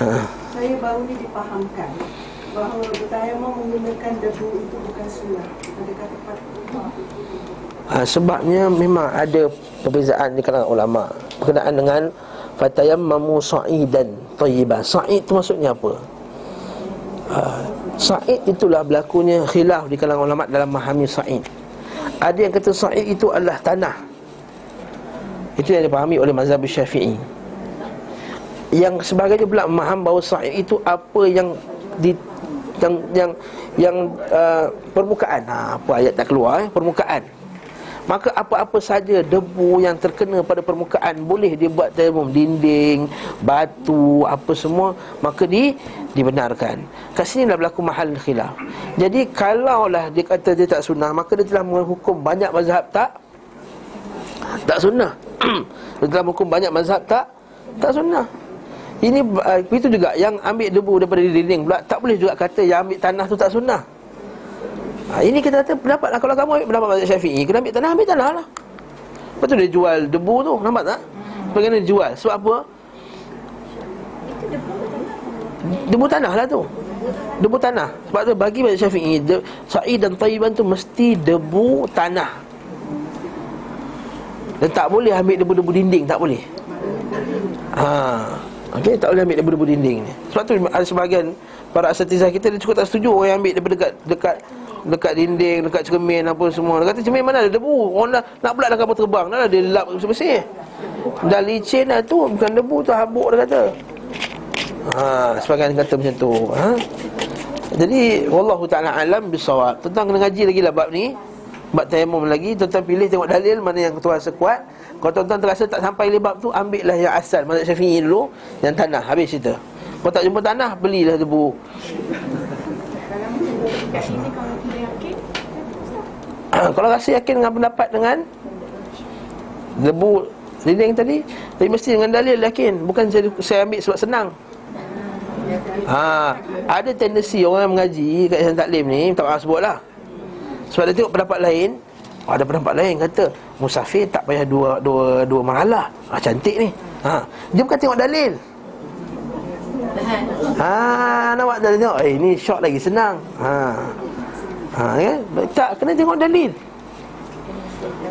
Ha. Saya baru ni dipahamkan bahawa bertayamum menggunakan debu itu bukan sunnah. Adakah tepat? Ha, sebabnya memang ada perbezaan di kalangan ulama berkenaan dengan fatayammamu sa'idan tayyiban sa'id itu maksudnya apa uh, sa'id itulah berlakunya khilaf di kalangan ulama dalam memahami sa'id ada yang kata sa'id itu adalah tanah. Itu yang dipahami oleh mazhab syafi'i. Yang sebagainya pula memaham bahawa sa'id itu apa yang di yang yang yang uh, permukaan. Ha, apa ayat tak keluar eh? permukaan Maka apa-apa saja debu yang terkena pada permukaan Boleh dia buat tayamum Dinding, batu, apa semua Maka di, dibenarkan. Kat sini dah berlaku mahal khilaf. Jadi kalaulah dia kata dia tak sunnah Maka dia telah menghukum banyak mazhab tak Tak sunnah. Dia telah menghukum banyak mazhab tak Tak sunnah. Ini uh, itu juga yang ambil debu daripada dinding pula. Tak boleh juga kata yang ambil tanah tu tak sunnah ha, Ini kita kata pendapat lah Kalau kamu ambil pendapat mazhab syafi'i Kena ambil tanah, ambil tanah lah Lepas tu dia jual debu tu Nampak tak? Bagaimana dia jual? Sebab apa? Debu tanah lah tu Debu tanah Sebab tu bagi mazhab syafi'i de, Sa'i dan tayyiban tu mesti debu tanah Dan tak boleh ambil debu-debu dinding Tak boleh ha. Okay, tak boleh ambil debu-debu dinding ni Sebab tu ada sebahagian Para asatizah kita Dia cukup tak setuju Orang yang ambil daripada dekat Dekat dekat dinding, dekat cermin apa semua. Dia kata cermin mana ada debu. Orang nak, nak pula dah kapal terbang. Dah dia lap bersih-bersih. Dah licin lah tu, bukan debu tu habuk dia kata. Ha, sebagian kata macam tu. Ha? Jadi wallahu taala alam bisawab. Tentang kena ngaji lagi lah bab ni. Bab tayamum lagi, tuan pilih tengok dalil mana yang tuan rasa kuat. Kalau tuan-tuan terasa tak sampai lebab tu, ambil lah yang asal mazhab Syafi'i dulu, yang tanah habis cerita. Kalau tak jumpa tanah, belilah debu. Kalau tidak yakin Kalau rasa yakin dengan pendapat dengan Debu dinding tadi Tapi mesti dengan dalil yakin Bukan saya, saya ambil sebab senang Ha, ada tendensi orang yang mengaji kat Yayasan Taklim ni, tak maaf sebut lah. Sebab dia tengok pendapat lain, oh, ada pendapat lain kata musafir tak payah dua dua dua marhalah. Ha, cantik ni. Ha, dia bukan tengok dalil. Ha, nampak dalil tengok. Eh, ini short lagi senang. Ha. Ha, ya? Tak kena tengok dalil.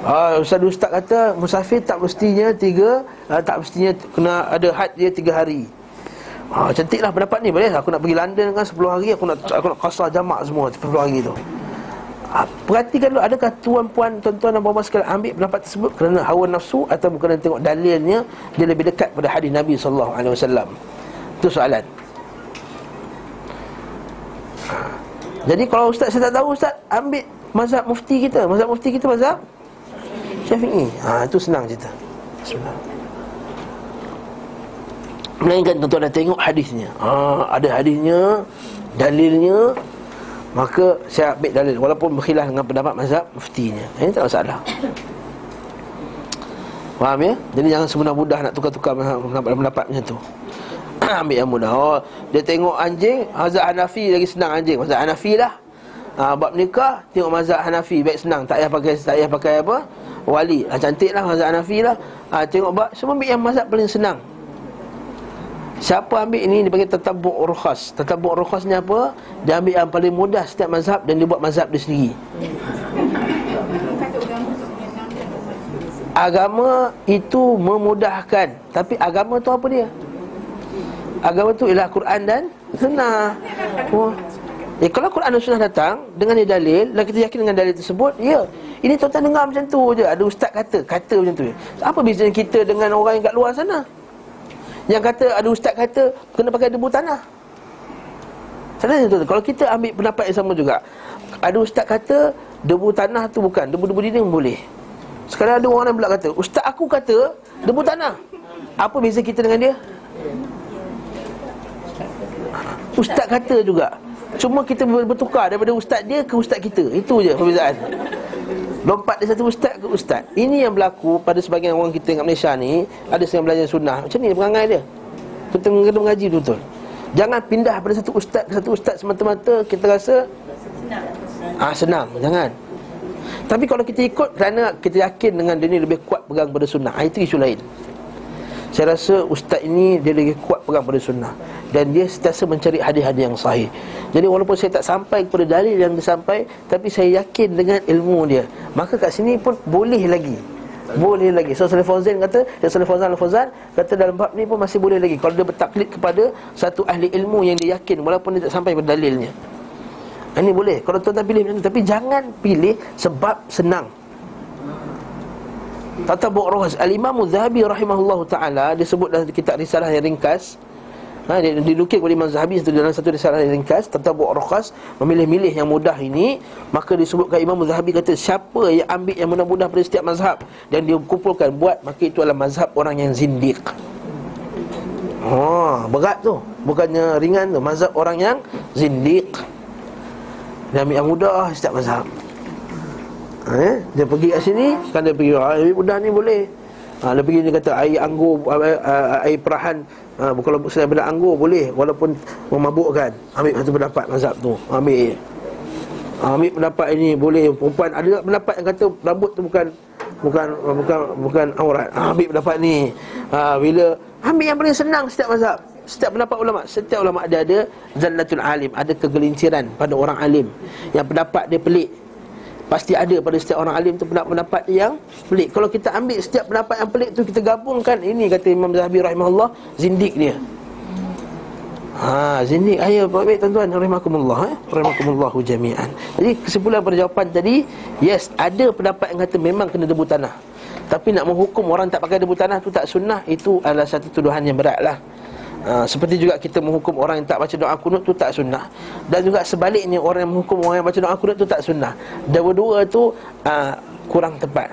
Ah, Ustaz Ustaz kata musafir tak mestinya tiga, uh, tak mestinya kena ada had dia tiga hari. Ha, cantiklah pendapat ni boleh aku nak pergi London kan 10 hari aku nak aku nak kasar jamak semua 10 hari tu. Ha, perhatikan dulu adakah tuan-puan tuan-tuan dan puan-puan sekalian ambil pendapat tersebut kerana hawa nafsu atau kerana tengok dalilnya dia lebih dekat pada hadis Nabi sallallahu alaihi wasallam. Itu soalan. Jadi kalau ustaz saya tak tahu ustaz ambil mazhab mufti kita. Mazhab mufti kita mazhab Syafi'i. Ha itu senang cerita. Melainkan tuan-tuan dah tengok hadisnya ha, Ada hadisnya Dalilnya Maka saya ambil dalil Walaupun berkhilaf dengan pendapat mazhab muftinya Ini tak masalah Faham ya? Jadi jangan semudah mudah nak tukar-tukar pendapat macam tu Ambil yang mudah oh, Dia tengok anjing Mazhab Hanafi lagi senang anjing. Mazhab Hanafi lah. Ha, Bab nikah Tengok mazhab Hanafi Baik senang. Tak payah pakai Tak payah pakai apa? Wali. Ha, Cantik lah mazhab Hanafi lah. Ha, Tengok bab Semua ambil yang mazhab paling senang. Siapa ambil ini dia panggil tatabuk rukhas. Tatabuk rukhas ni apa? Dia ambil yang paling mudah setiap mazhab dan dia buat mazhab dia sendiri. Agama itu memudahkan, tapi agama tu apa dia? Agama tu ialah Quran dan sunnah. Oh. Ya, kalau Quran dan sunnah datang dengan dia dalil dan kita yakin dengan dalil tersebut, ya. Ini tuan-tuan dengar macam tu je. Ada ustaz kata, kata macam tu. Apa bezanya kita dengan orang yang kat luar sana? Yang kata ada ustaz kata kena pakai debu tanah. Sebenarnya tu kalau kita ambil pendapat yang sama juga. Ada ustaz kata debu tanah tu bukan, debu-debu dinding boleh. Sekarang ada orang yang pula kata, ustaz aku kata debu tanah. Apa beza kita dengan dia? Ustaz kata juga. Cuma kita bertukar daripada ustaz dia ke ustaz kita. Itu je perbezaan. Lompat dari satu ustaz ke ustaz. Ini yang berlaku pada sebagian orang kita kat Malaysia ni. Ada yang belajar sunnah. Macam ni perangai dia. Kita kena mengaji betul-betul Jangan pindah pada satu ustaz ke satu ustaz semata-mata Kita rasa Senang. Ah senang, jangan. Tapi kalau kita ikut kerana kita yakin dengan dia ni lebih kuat pegang pada sunnah. Ah, Itu isu lain saya rasa ustaz ini dia lagi kuat pegang pada sunnah. Dan dia sentiasa mencari hadis-hadis yang sahih. Jadi walaupun saya tak sampai kepada dalil yang disampai Tapi saya yakin dengan ilmu dia. Maka kat sini pun boleh lagi. Boleh lagi. So Salih Fauzan kata Ya Salih Fauzan Al-Fauzan Kata dalam bab ni pun masih boleh lagi. Kalau dia bertaklid kepada Satu ahli ilmu yang dia yakin Walaupun dia tak sampai pada dalilnya. Ini boleh. Kalau tuan-tuan pilih macam tu Tapi jangan pilih Sebab senang Tatabuk Rawaz Al-Imam Zahabi rahimahullahu ta'ala Disebut dalam kitab risalah yang ringkas. Ha, Dia dilukir oleh Imam Zahabi Dalam satu risalah yang ringkas Tatabuk Rawaz Memilih-milih yang mudah ini. Maka disebutkan Imam Zahabi kata Siapa yang ambil yang mudah-mudah pada setiap mazhab? Dan dia kumpulkan buat Maka itu adalah mazhab orang yang zindiq. Ha, berat tu. Bukannya ringan tu. Mazhab orang yang zindiq. Dia ambil yang mudah setiap mazhab eh? Dia pergi kat sini Kan dia pergi ah, mudah ni boleh. Ha, Dia pergi dia kata Air anggur Air, air perahan ha, Kalau saya benda anggur boleh Walaupun memabukkan. Ambil satu pendapat mazhab tu. Ambil. Ha, Ambil pendapat ini boleh. Perempuan ada pendapat yang kata Rambut tu bukan Bukan bukan bukan aurat. Ha, Ambil pendapat ni. Ha, Bila Ambil yang paling senang setiap mazhab. Setiap pendapat ulama, setiap ulama dia ada zallatul alim, ada kegelinciran pada orang alim. Yang pendapat dia pelik. Pasti ada pada setiap orang alim tu pendapat-pendapat yang pelik. Kalau kita ambil setiap pendapat yang pelik tu kita gabungkan, ini kata Imam Zahabi rahimahullah, zindik dia. Ha, zindik ayo baik tuan-tuan rahimakumullah eh. Rahimakumullah jami'an. Jadi kesimpulan pada jawapan tadi, yes, ada pendapat yang kata memang kena debu tanah. Tapi nak menghukum orang tak pakai debu tanah tu tak sunnah, itu adalah satu tuduhan yang beratlah. Ha, seperti juga kita menghukum orang yang tak baca doa kunut tu tak sunnah. Dan juga sebaliknya orang yang menghukum orang yang baca doa kunut tu tak sunnah. Dua-dua tu uh, kurang tepat.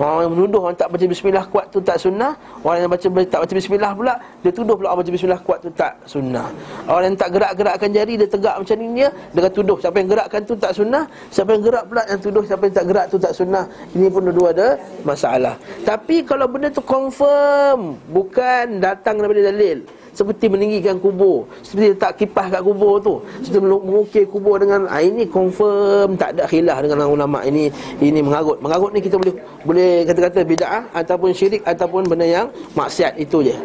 Orang yang menuduh orang tak baca bismillah kuat tu tak sunnah. Orang yang baca tak baca bismillah pula Dia tuduh pula orang baca bismillah kuat tu tak sunnah. Orang yang tak gerak-gerakkan jari dia tegak macam ni dia Dia kata tuduh. Siapa yang gerakkan tu tak sunnah Siapa yang gerak pula yang tuduh siapa yang tak gerak tu tak sunnah. Ini pun dua-dua ada masalah. Tapi kalau benda tu confirm Bukan datang daripada dalil seperti meninggikan kubur. Seperti letak kipas kat kubur tu. Seperti mengukir kubur dengan ah, Ini confirm tak ada khilaf dengan ulama Ini ini mengarut Mengarut ni kita boleh boleh kata-kata bid'ah Ataupun syirik Ataupun benda yang maksiat Itu je.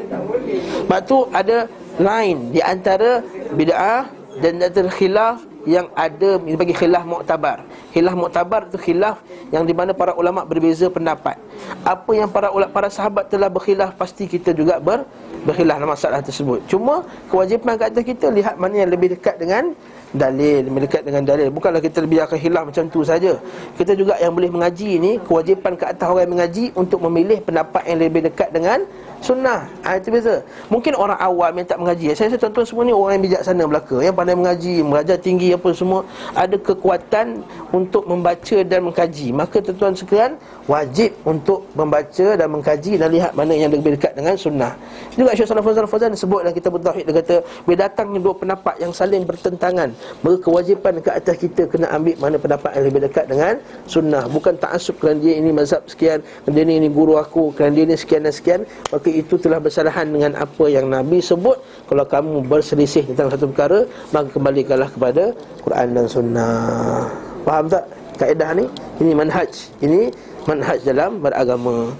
Sebab tu ada line Di antara bid'ah Dan antara khilaf yang ada bagi khilaf muktabar. Khilaf muktabar itu khilaf yang di mana para ulama berbeza pendapat. Apa yang para ulama para sahabat telah berkhilaf pasti kita juga ber berkhilaf dalam masalah tersebut. Cuma kewajipan kat atas kita lihat mana yang lebih dekat dengan dalil, lebih dekat dengan dalil. Bukanlah kita lebih akan khilaf macam tu saja. Kita juga yang boleh mengaji ni kewajipan ke atas orang yang mengaji untuk memilih pendapat yang lebih dekat dengan sunnah. Ha, Itu biasa. Mungkin orang awam yang tak mengaji. Saya rasa tuan-tuan semua ni orang yang bijaksana belaka Yang pandai mengaji, mengajar tinggi apa semua. Ada kekuatan untuk membaca dan mengkaji. Maka tuan-tuan sekalian Wajib untuk membaca dan mengkaji Dan lihat mana yang lebih dekat dengan sunnah. Juga Syed Salafun Salafun sebut dalam kitab Tauhid. Dia kata, bila datangnya dua pendapat yang saling bertentangan Maka kewajipan ke atas kita kena ambil mana pendapat yang lebih dekat dengan sunnah. Bukan ta'asub kerana dia ini mazhab sekian Kerana dia ini, ini guru aku, kerana dia ini sekian dan sekian. Maka itu telah bersalahan dengan apa yang Nabi sebut. Kalau kamu berselisih tentang satu perkara Maka kembalikanlah kepada Quran dan Sunnah. Faham tak kaedah ni? Ini manhaj. Ini manhaj dalam beragama.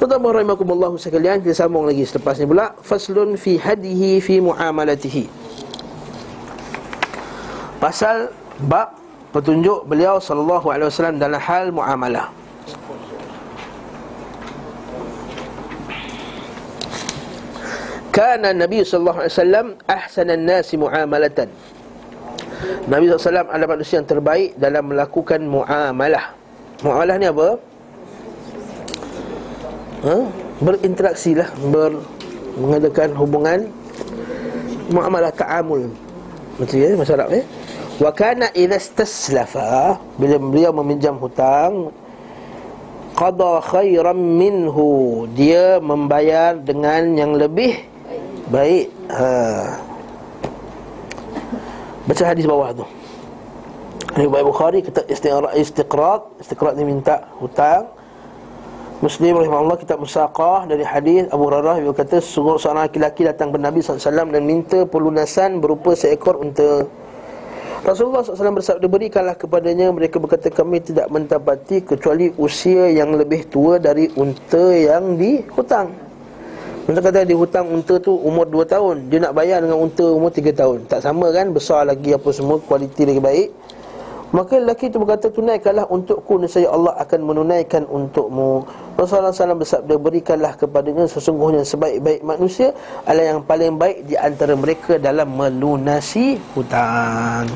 Tuan-tuan rahimakumullah sekalian Kita sambung lagi selepas ni pula. Faslun fi hadihi fi muamalatihi. Pasal bab petunjuk beliau sallallahu alaihi wasallam dalam hal muamalah Kana Nabi sallallahu alaihi wasallam ahsanan nasi muamalatan. Nabi SAW adalah manusia yang terbaik dalam melakukan muamalah. Muamalah ni apa? Ha? Berinteraksi lah ber, Mengadakan hubungan Muamalah ta'amul Macam ya, masyarakat ya Wa kana idha staslafa Bila beliau meminjam hutang Qada khairan minhu Dia membayar dengan yang lebih Baik ha. Baca hadis bawah tu Ini Baik Bukhari kata istiqrat Istiqrat ni minta hutang Muslim rahimahullah kitab Musaqah dari hadis Abu Hurairah dia kata sungguh seorang lelaki datang kepada Nabi SAW dan minta pelunasan berupa seekor unta. Rasulullah SAW bersabda berikanlah kepadanya mereka berkata kami tidak mendapati kecuali usia yang lebih tua dari unta yang dihutang. Mereka kata di hutang unta tu umur 2 tahun. Dia nak bayar dengan unta umur 3 tahun. Tak sama kan, besar lagi apa semua Kualiti lagi baik. Maka lelaki itu berkata tunaikanlah untukku Nescaya Allah akan menunaikan untukmu. Rasulullah SAW bersabda Berikanlah kepadanya sesungguhnya sebaik-baik manusia Adalah yang paling baik di antara mereka Dalam melunasi hutang.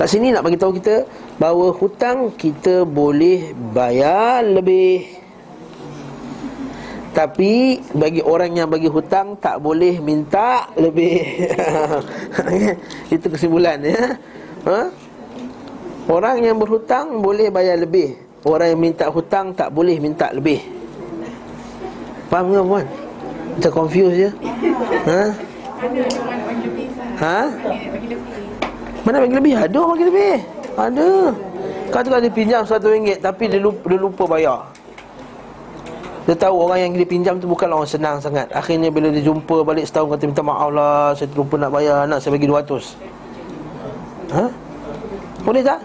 Kat sini nak bagi tahu kita Bahawa hutang kita boleh bayar lebih tapi bagi orang yang bagi hutang tak boleh minta lebih. Itu kesimpulan ya. Ha? Orang yang berhutang boleh bayar lebih. Orang yang minta hutang tak boleh minta lebih. Faham ke puan? Kita confuse je. Ha? Ha? Mana bagi lebih? Ada bagi lebih. Ada. Kata kalau dia pinjam RM1 tapi dia lupa, dia lupa bayar. Dia tahu orang yang dia pinjam tu bukan orang senang sangat. Akhirnya bila dia jumpa balik setahun Kata minta maaf lah Saya terlupa nak bayar Nak saya bagi 200 Ha? Boleh tak?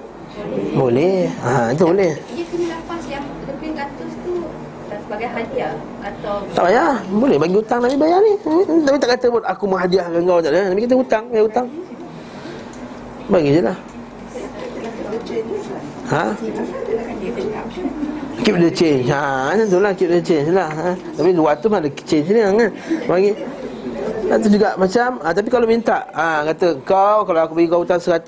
Boleh. Ha itu boleh. Dia kena lepas yang lebih ratus tu sebagai hadiah atau Tak payah. Boleh bagi hutang Nabi bayar ni. Hmm, Nabi tak kata pun Aku menghadiahkan kau. Tak ada. Nabi kata hutang Bayar hutang. Bagi je lah. Ha? Keep the change. Ha, macam tu lah Keep the change lah ha? Tapi luar tu ada change ni kan. Bagi Itu juga macam ha, Tapi kalau minta ha, Kata kau Kalau aku bagi kau hutang 100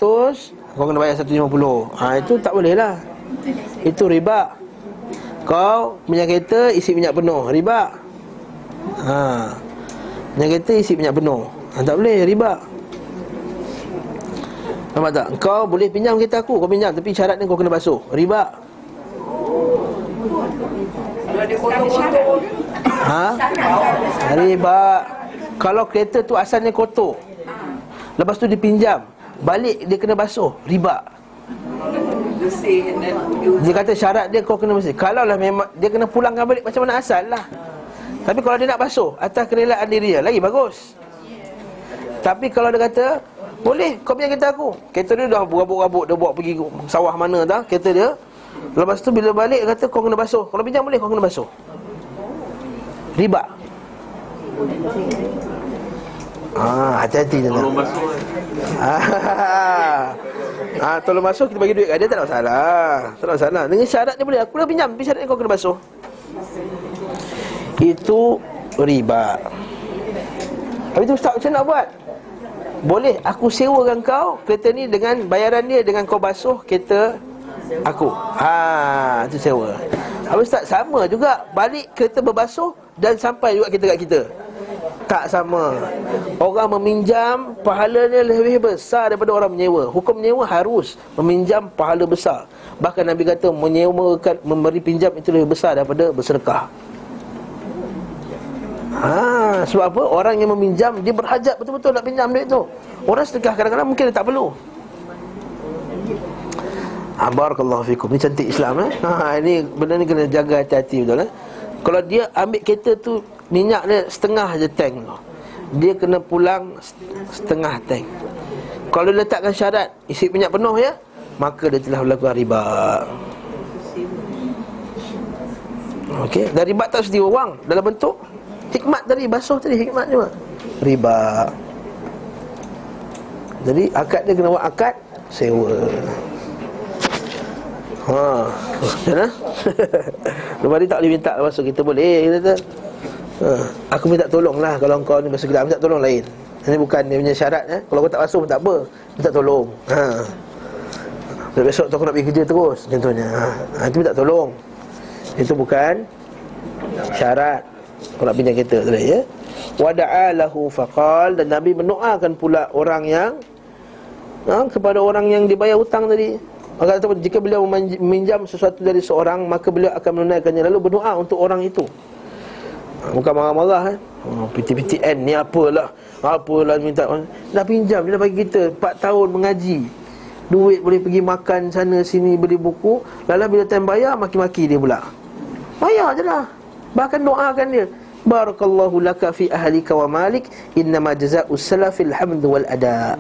Kau kena bayar 150 ha, Itu tak boleh lah. Itu riba. Kau minyak kereta isi minyak penuh Riba. Ha. Minyak kereta isi minyak penuh. Ha, Tak boleh riba. Nampak tak? Kau boleh pinjam kereta aku Kau pinjam Tapi syaratnya kau kena basuh Riba Ha? Riba Kalau kereta tu asalnya kotor. Lepas tu dipinjam Balik dia kena basuh Riba. Dia kata syarat dia kau kena bersih. Kalau lah memang Dia kena pulangkan balik macam mana asal lah. Tapi kalau dia nak basuh Atas kerelaan diri dia Lagi bagus. Tapi kalau dia kata Boleh kau pinjam kereta aku. Kereta dia dah berabuk-rabuk Dia bawa pergi sawah mana dah Kereta dia Lepas tu bila balik dia kata kau kena basuh Kalau pinjam boleh kau kena basuh Riba Ah, hati-hati je Tolong basuh Ah, ah, tolong masuk kita bagi duit kat dia tak ada masalah. Tak ada masalah. Dengan syarat dia boleh. Aku dah pinjam, tapi syarat kau kena basuh. Itu riba. Habis tu ustaz macam nak buat? Boleh aku sewakan kau kereta ni dengan bayaran dia dengan kau basuh kereta aku. Ha, itu sewa. Habis ustaz sama juga balik kereta berbasuh dan sampai juga kita kat kita. Tak sama Orang meminjam Pahalanya lebih besar daripada orang menyewa Hukum menyewa harus Meminjam pahala besar Bahkan Nabi kata Menyewakan Memberi pinjam itu lebih besar daripada bersedekah Ha, sebab apa? Orang yang meminjam Dia berhajat betul-betul nak pinjam duit tu Orang sedekah kadang-kadang mungkin dia tak perlu ha, Barakallahu fikum Ini cantik Islam eh? ha, Ini benda ni kena jaga hati-hati betul eh? Kalau dia ambil kereta tu Minyak dia setengah je tank tu Dia kena pulang setengah tank Kalau letakkan syarat Isi minyak penuh ya Maka dia telah melakukan riba Okey, dan riba tak mesti wang dalam bentuk hikmat tadi, basuh tadi hikmat juga. Riba. Jadi akad dia kena buat akad sewa. Ha. Ya. Lepas ni tak boleh minta basuh kita boleh kita kata. Ha. Aku minta tolong lah kalau kau ni basuh kita minta tolong lain. Ini bukan dia punya syarat eh. Kalau kau tak basuh pun tak apa. Minta tolong. Ha. Besok tu aku nak pergi kerja terus Contohnya ha, Itu minta tolong Itu bukan Syarat Kau nak pinjam kereta tadi ya Wada'alahu faqal Dan Nabi mendoakan pula orang yang ha, Kepada orang yang dibayar hutang tadi Maka kata, jika beliau meminjam sesuatu dari seorang Maka beliau akan menunaikannya. Lalu berdoa untuk orang itu. Ha, Bukan marah-marah eh. Oh, PTPTN ni apalah? Apalah minta Dah pinjam Dia dah bagi kita 4 tahun mengaji. Duit boleh pergi makan sana sini beli buku. Lalu bila time bayar maki-maki dia pula. Bayar je lah Bahkan doakan dia. Barakallahu laka fi ahlika wa malik. Innama jaza'u salafil hamdu wal ada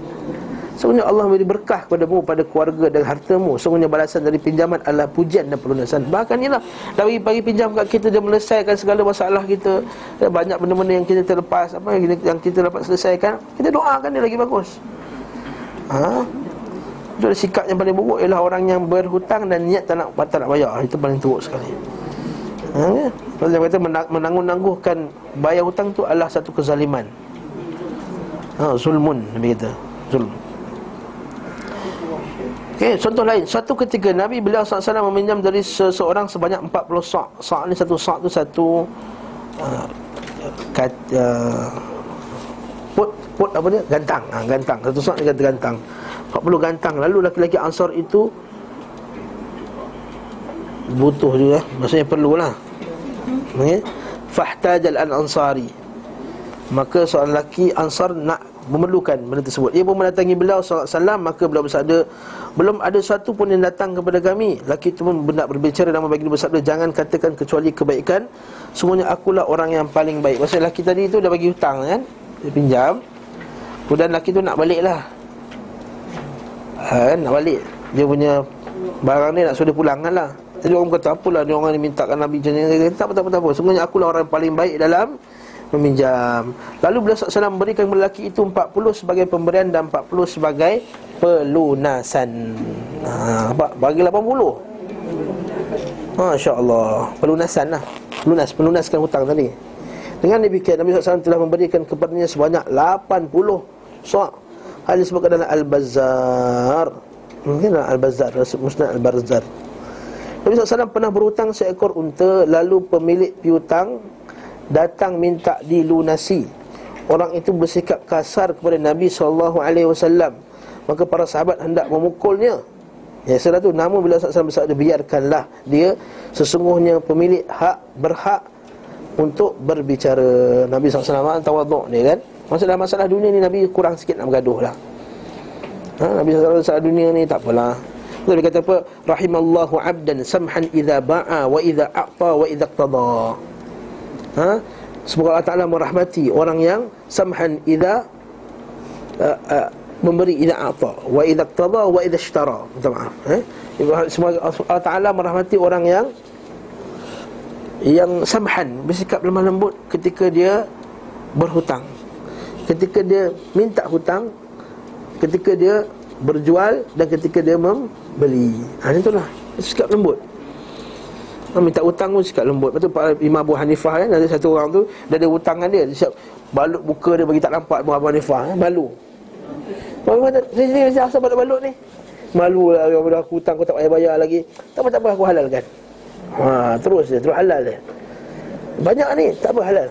Sungguhnya Allah memberi berkah kepadamu pada keluarga dan hartamu. Sungguhnya balasan dari pinjaman adalah pujian dan pelunasan. Bahkan inilah Dari pagi pinjam kat kita Dia menyelesaikan segala masalah kita. Banyak benda-benda yang kita terlepas Apa yang kita, yang kita dapat selesaikan Kita doakan dia lagi bagus. Ha? Itu adalah sikap yang paling buruk Ialah orang yang berhutang dan niat tak nak, tak nak bayar. Itu paling teruk sekali. Ha, ya? Kalau dia kata menanggung-nangguhkan Bayar hutang tu adalah satu kezaliman. Ha, Zulmun Nabi kata. Zulm Okay, contoh lain. Suatu ketika Nabi beliau SAW meminjam dari seseorang sebanyak 40 sa' Sa' ni satu sa' tu satu uh, kat, uh, Put, put apa dia? Gantang. Ha, Gantang, satu sa' ni kata gantang. 40 gantang. Lalu laki-laki Ansar itu Butuh juga. Maksudnya perlulah. Okay? Fahtajal al-ansari Maka seorang lelaki Ansar nak memerlukan benda tersebut. Ia pun mendatangi beliau SAW Maka beliau bersabda Belum ada satu pun yang datang kepada kami. Lelaki itu pun nak berbicara dan bagi bersabda Jangan katakan kecuali kebaikan. Semuanya akulah orang yang paling baik. Maksudnya lelaki tadi itu dah bagi hutang kan? Dia pinjam. Kemudian lelaki itu nak balik lah ha, Nak balik. Dia punya barang ni nak suruh dia pulangkan lah. Jadi orang kata apalah dia orang ni mintakan Nabi macam ni. Dia Tak apa tak apa tak apa. Sebenarnya akulah orang yang paling baik dalam meminjam. Lalu beliau SAW memberikan lelaki itu 40 sebagai pemberian dan 40 sebagai pelunasan. Ha? Bagi 80. Masya Allah Pelunasan lah Pelunas, pelunaskan hutang tadi Dengan demikian Nabi SAW telah memberikan kepadanya sebanyak 80 So Hal disebutkan dalam Al-Bazar Mungkin dalam Al-Bazar Musnad Al-Barzar Nabi SAW pernah berhutang seekor unta Lalu pemilik piutang Datang minta dilunasi Orang itu bersikap kasar kepada Nabi SAW Maka para sahabat hendak memukulnya Ya sudah tu namun bila Rasulullah bersabda biarkanlah dia sesungguhnya pemilik hak berhak untuk berbicara. Nabi SAW tawaduk ni kan. Masalah masalah dunia ni Nabi kurang sikit nak bergaduh lah. Ha, Nabi SAW masalah dunia ni tak apalah. Nabi kata apa? Rahimallahu abdan samhan idza ba'a wa idza a'ta wa idza qtada. Ha? Semoga Allah Ta'ala merahmati orang yang samhan idza uh, uh, memberi idza ata wa idza qada wa idza ishtara. Minta maaf eh semoga Allah taala merahmati orang yang yang samhan bersikap lemah lembut ketika dia berhutang. Ketika dia minta hutang ketika dia berjual dan ketika dia membeli. Ha itulah. Sikap lembut Ha, minta hutang pun sikap lembut Lepas tu Pak Imam Abu Hanifah kan Ada satu orang tu Dia ada hutang dia Dia siap balut buka dia bagi tak nampak Abu Hanifah kan? Balu Bagaimana sini ni asal balut-balut ni? Malu lah orang dah hutang kau tak payah bayar lagi. Tak apa tak apa aku halalkan. Ha terus dia terus halal dia. Banyak ni tak apa halal.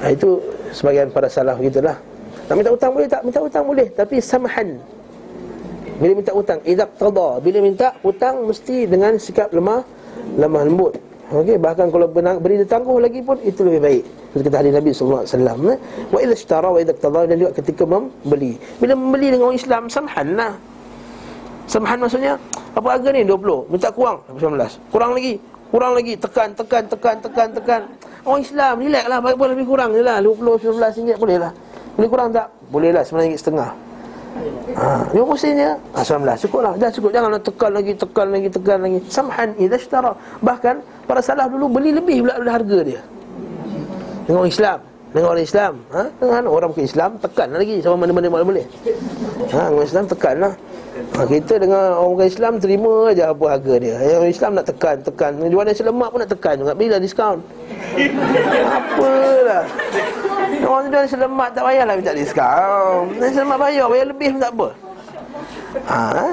Ha, itu sebagian para salaf gitulah. Nak minta hutang boleh tak? Minta hutang boleh tapi samhan. Bila minta hutang idza qada, bila minta hutang mesti dengan sikap lemah lemah lembut. Okey, bahkan kalau benang, beri dia tangguh lagi pun itu lebih baik. Seperti kata hadis Nabi sallallahu alaihi wasallam, eh? wa idza ishtara wa idza qada dan juga ketika membeli. Bila membeli dengan orang Islam samhanlah. Samhan maksudnya apa harga ni 20, minta kurang 19. Kurang lagi, kurang lagi, tekan tekan tekan tekan tekan. Orang Islam relaxlah, baik boleh lebih kurang jelah 20 19 ringgit boleh lah. Boleh kurang tak? Boleh lah 9 ringgit setengah. Ha, yang mestinya. Ha, 19 cukup lah Dah cukup Jangan nak tekan lagi Tekan lagi Tekan lagi. Samhan Idha sytara Bahkan Para salah dulu Beli lebih pula Dari harga dia. Dengan orang Islam. Dengan orang Islam. Ha? Dengan orang bukan Islam Tekan lagi. Sama mana-mana boleh. Ha, orang Islam tekan lah ha, Kita dengan orang Islam Terima aja apa harga dia. Yang orang Islam nak tekan Tekan. Jual nasi lemak pun nak tekan juga. Bila diskaun? Apalah. Orang jual nasi lemak tak payahlah minta diskaun. Nasi lemak bayar, bayar lebih pun tak apa. Ha, ha?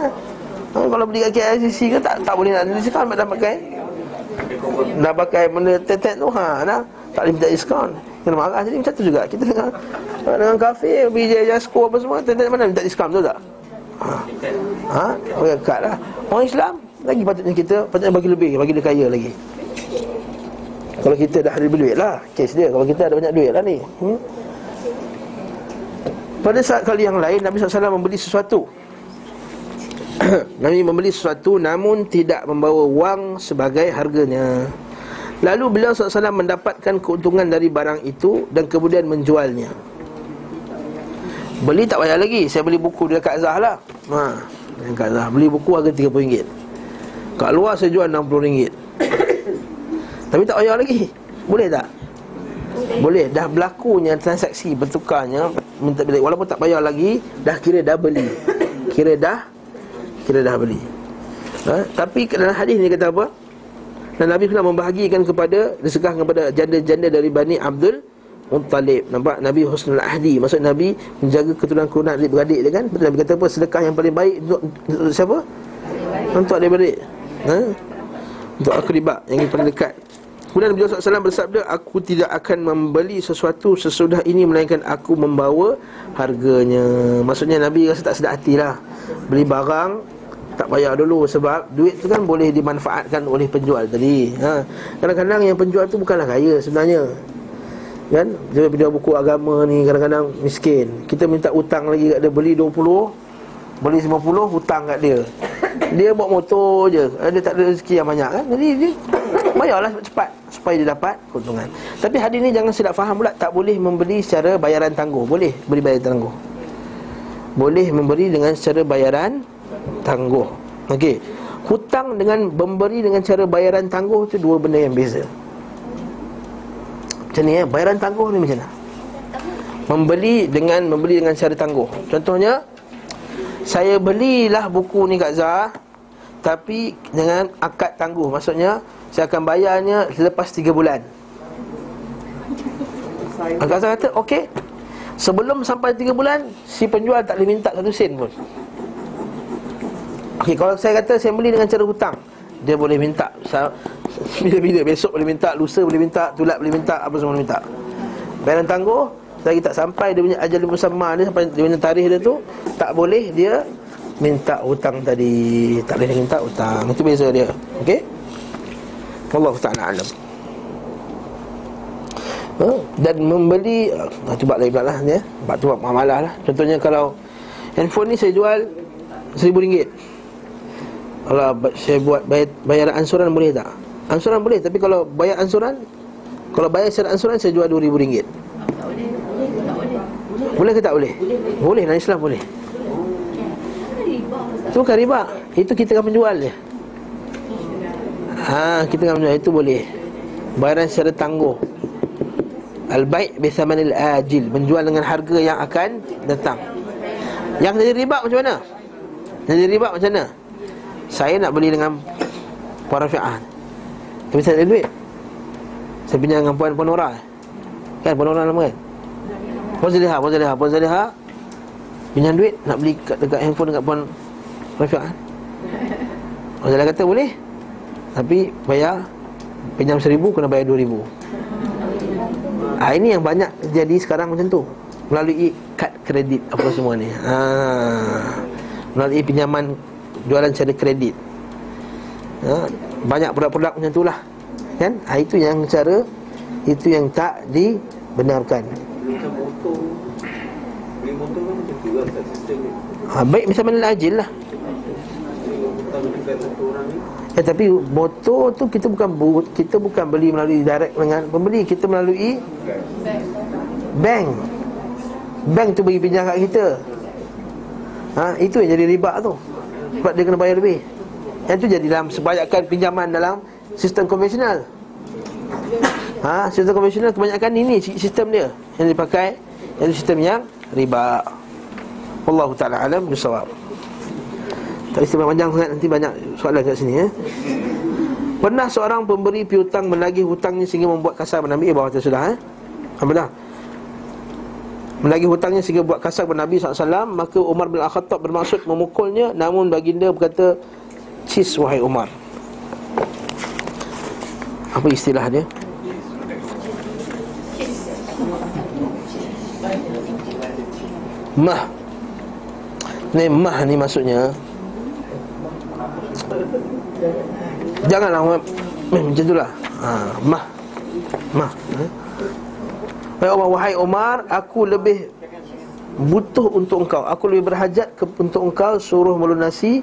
Kalau beli kat KLCC ke tak, tak boleh nak diskaun Dah pakai. Dah pakai benda tetet tu ha, dah, Tak boleh minta diskaun. Kena marah jadi macam tu juga. Kita dengan dengan kafe BJ Jasko apa semua Tetet mana minta diskaun tu tak Ha, ha? Oh, ya, kat lah. Orang Islam Lagi patutnya kita Patutnya bagi lebih Bagi dia kaya lagi. Kalau kita dah ada duit lah Kes dia. Kalau kita ada banyak duit lah ni. Hmm? Pada saat kali yang lain Nabi SAW membeli sesuatu. Nabi membeli sesuatu Namun tidak membawa wang Sebagai harganya. Lalu beliau SAW mendapatkan keuntungan dari barang itu Dan kemudian menjualnya Beli tak payah lagi. Saya beli buku dekat Zah lah. Ha, Dekat Zah. Beli buku harga RM30 Kat luar saya jual RM60 tapi tak payah lagi. Boleh tak? Boleh. Dah berlakunya transaksi bertukarnya minta beli Walaupun tak payah lagi Dah kira dah beli. Kira dah Kira dah beli. Ha? Tapi dalam hadis ni kata apa? Dan Nabi pernah membahagikan kepada Disekah kepada janda-janda dari Bani Abdul Muttalib Nampak Nabi Husnul Ahdi Maksud Nabi menjaga keturunan-keturunan adik-beradik dia kan Nabi kata apa? Sedekah yang paling baik untuk, untuk siapa? Untuk adik-beradik ha? Untuk akribat yang paling dekat Kemudian Nabi SAW bersabda Aku tidak akan membeli sesuatu sesudah ini Melainkan aku membawa harganya Maksudnya Nabi rasa tak sedap hati lah Beli barang tak payah dulu Sebab duit tu kan boleh dimanfaatkan oleh penjual tadi ha. Kadang-kadang yang penjual tu bukanlah kaya sebenarnya Kan? Dia penjual buku agama ni kadang-kadang miskin Kita minta hutang lagi kat dia Beli 20 Beli 50 hutang kat dia Dia bawa motor je Dia tak ada rezeki yang banyak kan Jadi dia bayarlah cepat supaya dia dapat keuntungan. Tapi hadis ni jangan silap faham pula tak boleh membeli secara bayaran tangguh. Boleh beri bayaran tangguh. Boleh memberi dengan secara bayaran tangguh. Okey. Hutang dengan memberi dengan cara bayaran tangguh tu dua benda yang beza. Macam ni eh, bayaran tangguh ni macam mana? Membeli dengan membeli dengan cara tangguh. Contohnya saya belilah buku ni kat Zah tapi dengan akad tangguh. Maksudnya saya akan bayarnya selepas 3 bulan. Agak Zah kata okey. Sebelum sampai 3 bulan si penjual tak boleh minta satu sen pun. Okey, kalau saya kata saya beli dengan cara hutang, dia boleh minta bila-bila besok boleh minta, lusa boleh minta, tulat boleh minta, apa semua boleh minta. Bayaran tangguh, lagi tak sampai dia punya ajal musamma dia sampai dia punya tarikh dia tu, tak boleh dia minta hutang tadi, tak boleh minta hutang. Itu beza dia. Okey? Wallahu ta'ala alam. Ha? Dan membeli ha, Itu bab lain pula lah ya? Bab tu bab lah Contohnya kalau Handphone ni saya jual RM1,000 Kalau saya buat bayar, bayaran ansuran boleh tak? Ansuran boleh Tapi kalau bayar ansuran Kalau bayar secara ansuran Saya jual RM2,000. Boleh ke tak boleh? Boleh dalam Islam boleh. Itu bukan riba. Itu kita akan menjual je. Ha, kita akan menjual. Itu boleh. Bayaran secara tangguh. Al-baik bisamanil ajil. Menjual dengan harga yang akan datang. Yang jadi riba macam mana? Jadi riba macam mana? Saya nak beli dengan Puan Rafi'ah. Tapi saya ada duit. Saya pinjam dengan Puan Puan Nora. Kan Puan Nora nama kan? Puan Zaliha, Puan Zaliha, Puan Zaliha Pinjam duit nak beli kat, dekat handphone dekat Puan Rafi'ah. Puan Zaliha kata boleh. Tapi bayar Pinjam seribu kena bayar dua ribu. Ha, Ini yang banyak jadi sekarang macam tu. Melalui kad kredit apa semua ni. Ha, Melalui pinjaman jualan secara kredit ha, Banyak produk-produk macam tu lah Kan? Ha, itu yang cara Itu yang tak dibenarkan kan lah ha, Baik macam mana ajil lah orang ni Ya, tapi motor tu kita bukan bu- kita bukan beli melalui direct dengan pembeli, kita melalui bank. Bank tu bagi pinjam kat kita. Ha, itu yang jadi riba tu. Sebab dia kena bayar lebih. Yang tu jadi dalam sebanyakan pinjaman dalam sistem konvensional. Ha, sistem konvensional kebanyakan ini sistem dia yang dipakai yang sistem yang riba. Wallahu taala alam bisawab. Tak istimewa panjang sangat Nanti banyak soalan kat sini eh. Pernah seorang pemberi piutang menagih hutangnya sehingga membuat kasar Nabi eh, bawah sudah eh. Alhamdulillah. Menagih hutangnya sehingga buat kasar kepada Nabi SAW Maka Umar bin Al-Khattab bermaksud memukulnya Namun baginda berkata Cis wahai Umar. Apa istilah dia? Mah. Ni mah ni maksudnya. Janganlah eh, Macam itulah. Ha, Mah. Mah? Wahai Umar, wahai Umar Aku lebih butuh untuk engkau. Aku lebih berhajat ke, untuk engkau Suruh melunasi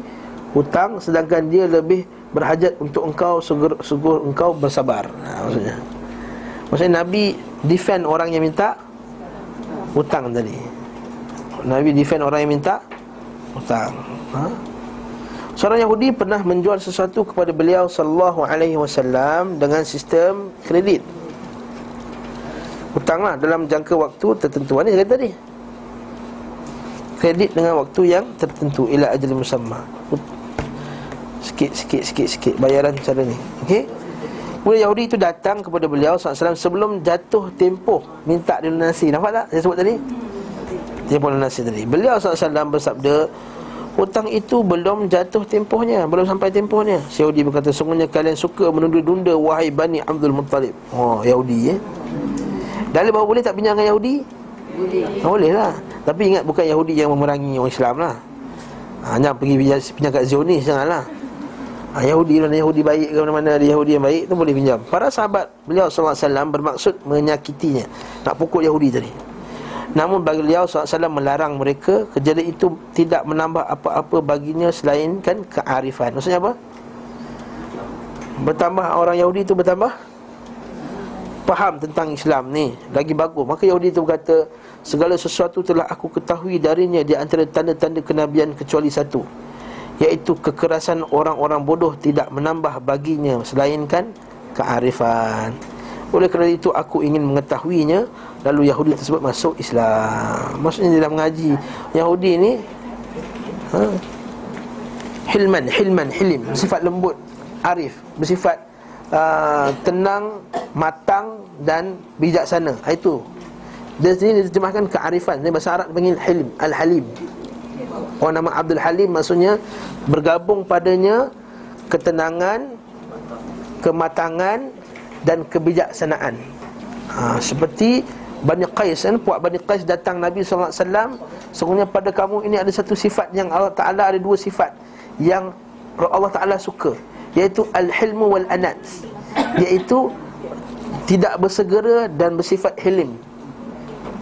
hutang Sedangkan dia lebih berhajat untuk engkau Sugur, engkau bersabar. Ha, Maksudnya. Maksudnya Nabi defend orang yang minta Hutang tadi. Nabi defend orang yang minta Hutang. Ha? Seorang Yahudi pernah menjual sesuatu kepada beliau sallallahu alaihi wasallam dengan sistem kredit. Hutanglah dalam jangka waktu tertentu. Saya kata tadi. Kredit dengan waktu yang tertentu ila ajal musamma. Sikit sikit sikit sikit bayaran cara ni. Okey? Kemudian Yahudi itu datang kepada beliau SAW sebelum jatuh tempoh minta dilunasi. Nampak tak saya sebut tadi? Tempoh lunasi tadi. Beliau SAW bersabda, Hutang itu belum jatuh tempohnya Belum sampai tempohnya Yahudi berkata Sungguhnya kalian suka menunda-nunda Wahai Bani Abdul Muttalib Oh Yahudi eh Dalil bahawa boleh tak pinjam dengan Yahudi? Boleh. Boleh lah Tapi ingat bukan Yahudi yang memerangi orang Islam lah. Ha, Jangan pergi pinjam, kat Zionis Janganlah. Ha, Yahudi mana Yahudi baik ke mana-mana Ada Yahudi yang baik tu boleh pinjam. Para sahabat beliau SAW bermaksud menyakitinya. Nak pukul Yahudi tadi. Namun bagi beliau SAW melarang mereka Kejadian itu tidak menambah apa-apa baginya Selain kan kearifan. Maksudnya apa? Bertambah orang Yahudi itu bertambah Faham tentang Islam ni Lagi bagus. Maka Yahudi itu berkata Segala sesuatu telah aku ketahui darinya Di antara tanda-tanda kenabian kecuali satu Iaitu kekerasan orang-orang bodoh Tidak menambah baginya Selainkan kearifan. Oleh kerana itu aku ingin mengetahuinya Lalu Yahudi tersebut masuk Islam. Maksudnya dalam mengaji. Yahudi ni ha, Hilman, hilman, hilim. Bersifat lembut, arif. Bersifat uh, tenang, matang dan bijaksana. Ha, Itu. Dia sini diterjemahkan kearifan. Dia bahasa Arab panggil hilim, al-halim. Orang nama Abdul Halim maksudnya Bergabung padanya Ketenangan Kematangan Dan kebijaksanaan. Ha, Seperti Bani Qais kan? Puak Bani Qais datang Nabi SAW Sesungguhnya pada kamu ini ada satu sifat Yang Allah Ta'ala ada dua sifat Yang Allah Ta'ala suka Iaitu Al-Hilmu wal-Anat. Iaitu Tidak bersegera dan bersifat hilim.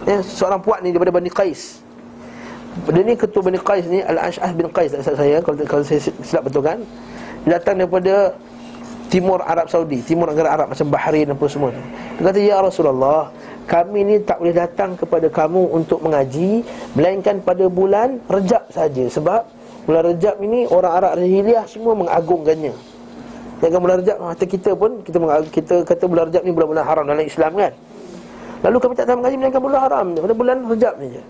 Ya, Seorang puak ni daripada Bani Qais. Dia ni ketua Bani Qais ni Al-Ash'ah bin Qais tak saya kalau, kalau saya silap betul kan? Datang daripada Timur Arab Saudi Timur negara Arab macam Bahrain apa semua tu. Dia kata Ya Rasulullah Kami ni tak boleh datang kepada kamu untuk mengaji Melainkan pada bulan Rejab saja. Sebab bulan Rejab ini orang Arab Rahiliyah semua mengagungkannya Jangan bulan Rejab Mata kita pun kita, kita kata bulan Rejab ni bulan-bulan haram dalam Islam kan? Lalu kami tak tahu mengaji melainkan bulan haram Pada bulan Rejab ni je.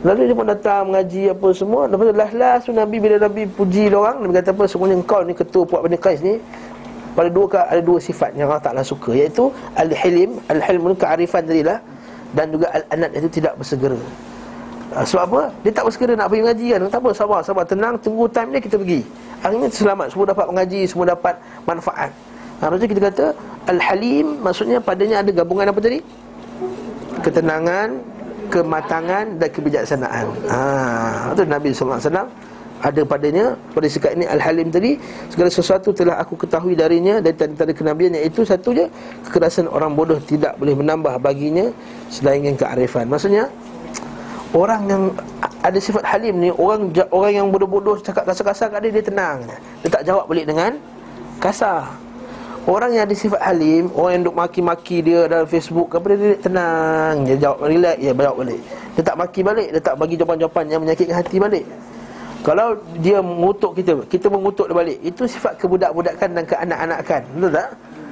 Lalu dia pun datang mengaji apa semua. Lepas tu last-last tu Nabi bila Nabi puji orang Nabi kata apa Semuanya engkau ni ketua puak Bani Qais ni Pada dua ada dua sifat yang Allah Ta'ala suka Iaitu Al-Hilim Al-Hilm ni kearifan tadi lah Dan juga Al-Anat itu tidak bersegera uh, Sebab apa? Dia tak bersegera nak pergi mengaji kan Tak apa sabar, sabar Tenang, tunggu time dia kita pergi Akhirnya selamat Semua dapat mengaji Semua dapat manfaat ha, kita kata Al-Halim Maksudnya padanya ada gabungan apa tadi? Ketenangan kematangan dan kebijaksanaan. Ha, itu Nabi wasallam ada padanya pada sikap ini al-halim tadi segala sesuatu telah aku ketahui darinya dari tanda kenabian iaitu satu je kekerasan orang bodoh tidak boleh menambah baginya selain kearifan. Maksudnya orang yang ada sifat halim ni orang orang yang bodoh-bodoh cakap kasar-kasar kat dia dia tenang. Dia tak jawab balik dengan kasar. Orang yang ada sifat halim Orang yang duk maki-maki dia dalam Facebook Apa dia, dia tenang Dia jawab relax Ya jawab balik Dia tak maki balik Dia tak bagi jawapan-jawapan Yang menyakitkan hati balik Kalau dia mengutuk kita Kita mengutuk dia balik Itu sifat kebudak-budakan Dan keanak-anakan Betul tak?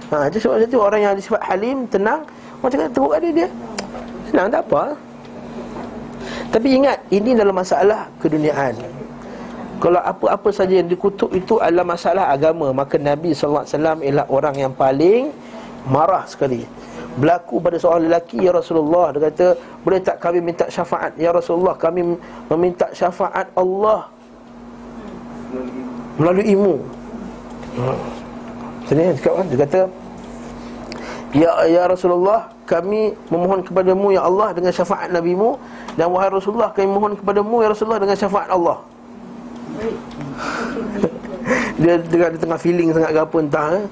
Ha, itu sebab itu orang yang ada sifat halim Tenang Macam kata teruk ada dia Senang tak apa Tapi ingat Ini dalam masalah keduniaan. Kalau apa-apa saja yang dikutuk itu adalah masalah agama. Maka Nabi SAW ialah orang yang paling marah sekali. Berlaku pada seorang lelaki Ya Rasulullah Dia kata Boleh tak kami minta syafaat? Ya Rasulullah Kami meminta syafaat Allah Melalui ilmu. Sini dia cakap kan? Dia kata Ya, ya Rasulullah Kami memohon kepadamu Ya Allah Dengan syafaat NabiMu Dan wahai Rasulullah Kami mohon kepadamu Ya Rasulullah Dengan syafaat Allah dia tengah dia tengah feeling sangat ke apa entah eh?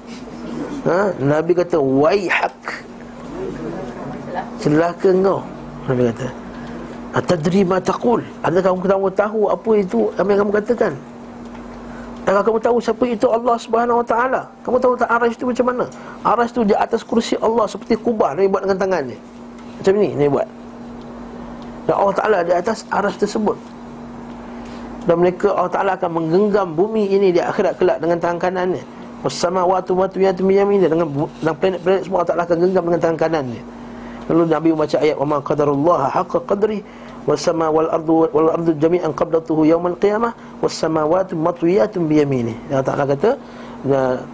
ha? Nabi kata waihak celaka engkau Nabi kata atadri ma taqul adakah kamu tahu apa itu apa yang kamu katakan Adakah kamu tahu siapa itu Allah Subhanahu Wa Taala? Kamu tahu tak aras itu macam mana? Aras itu di atas kursi Allah seperti kubah Nabi buat dengan tangannya. Macam ni Nabi buat. Dan Allah Taala di atas aras tersebut dan mereka Allah Ta'ala akan menggenggam bumi ini di akhirat kelak dengan tangan kanannya Bersama watu watu yang yamin dengan, dengan planet-planet semua Allah Ta'ala akan genggam dengan tangan kanannya Lalu Nabi membaca ayat Wama qadarullah haqqa qadri Wassama wal ardu wal ardu jami'an qablatuhu yawmal qiyamah Wassama watu matwiyatun biyamini Allah Ta'ala kata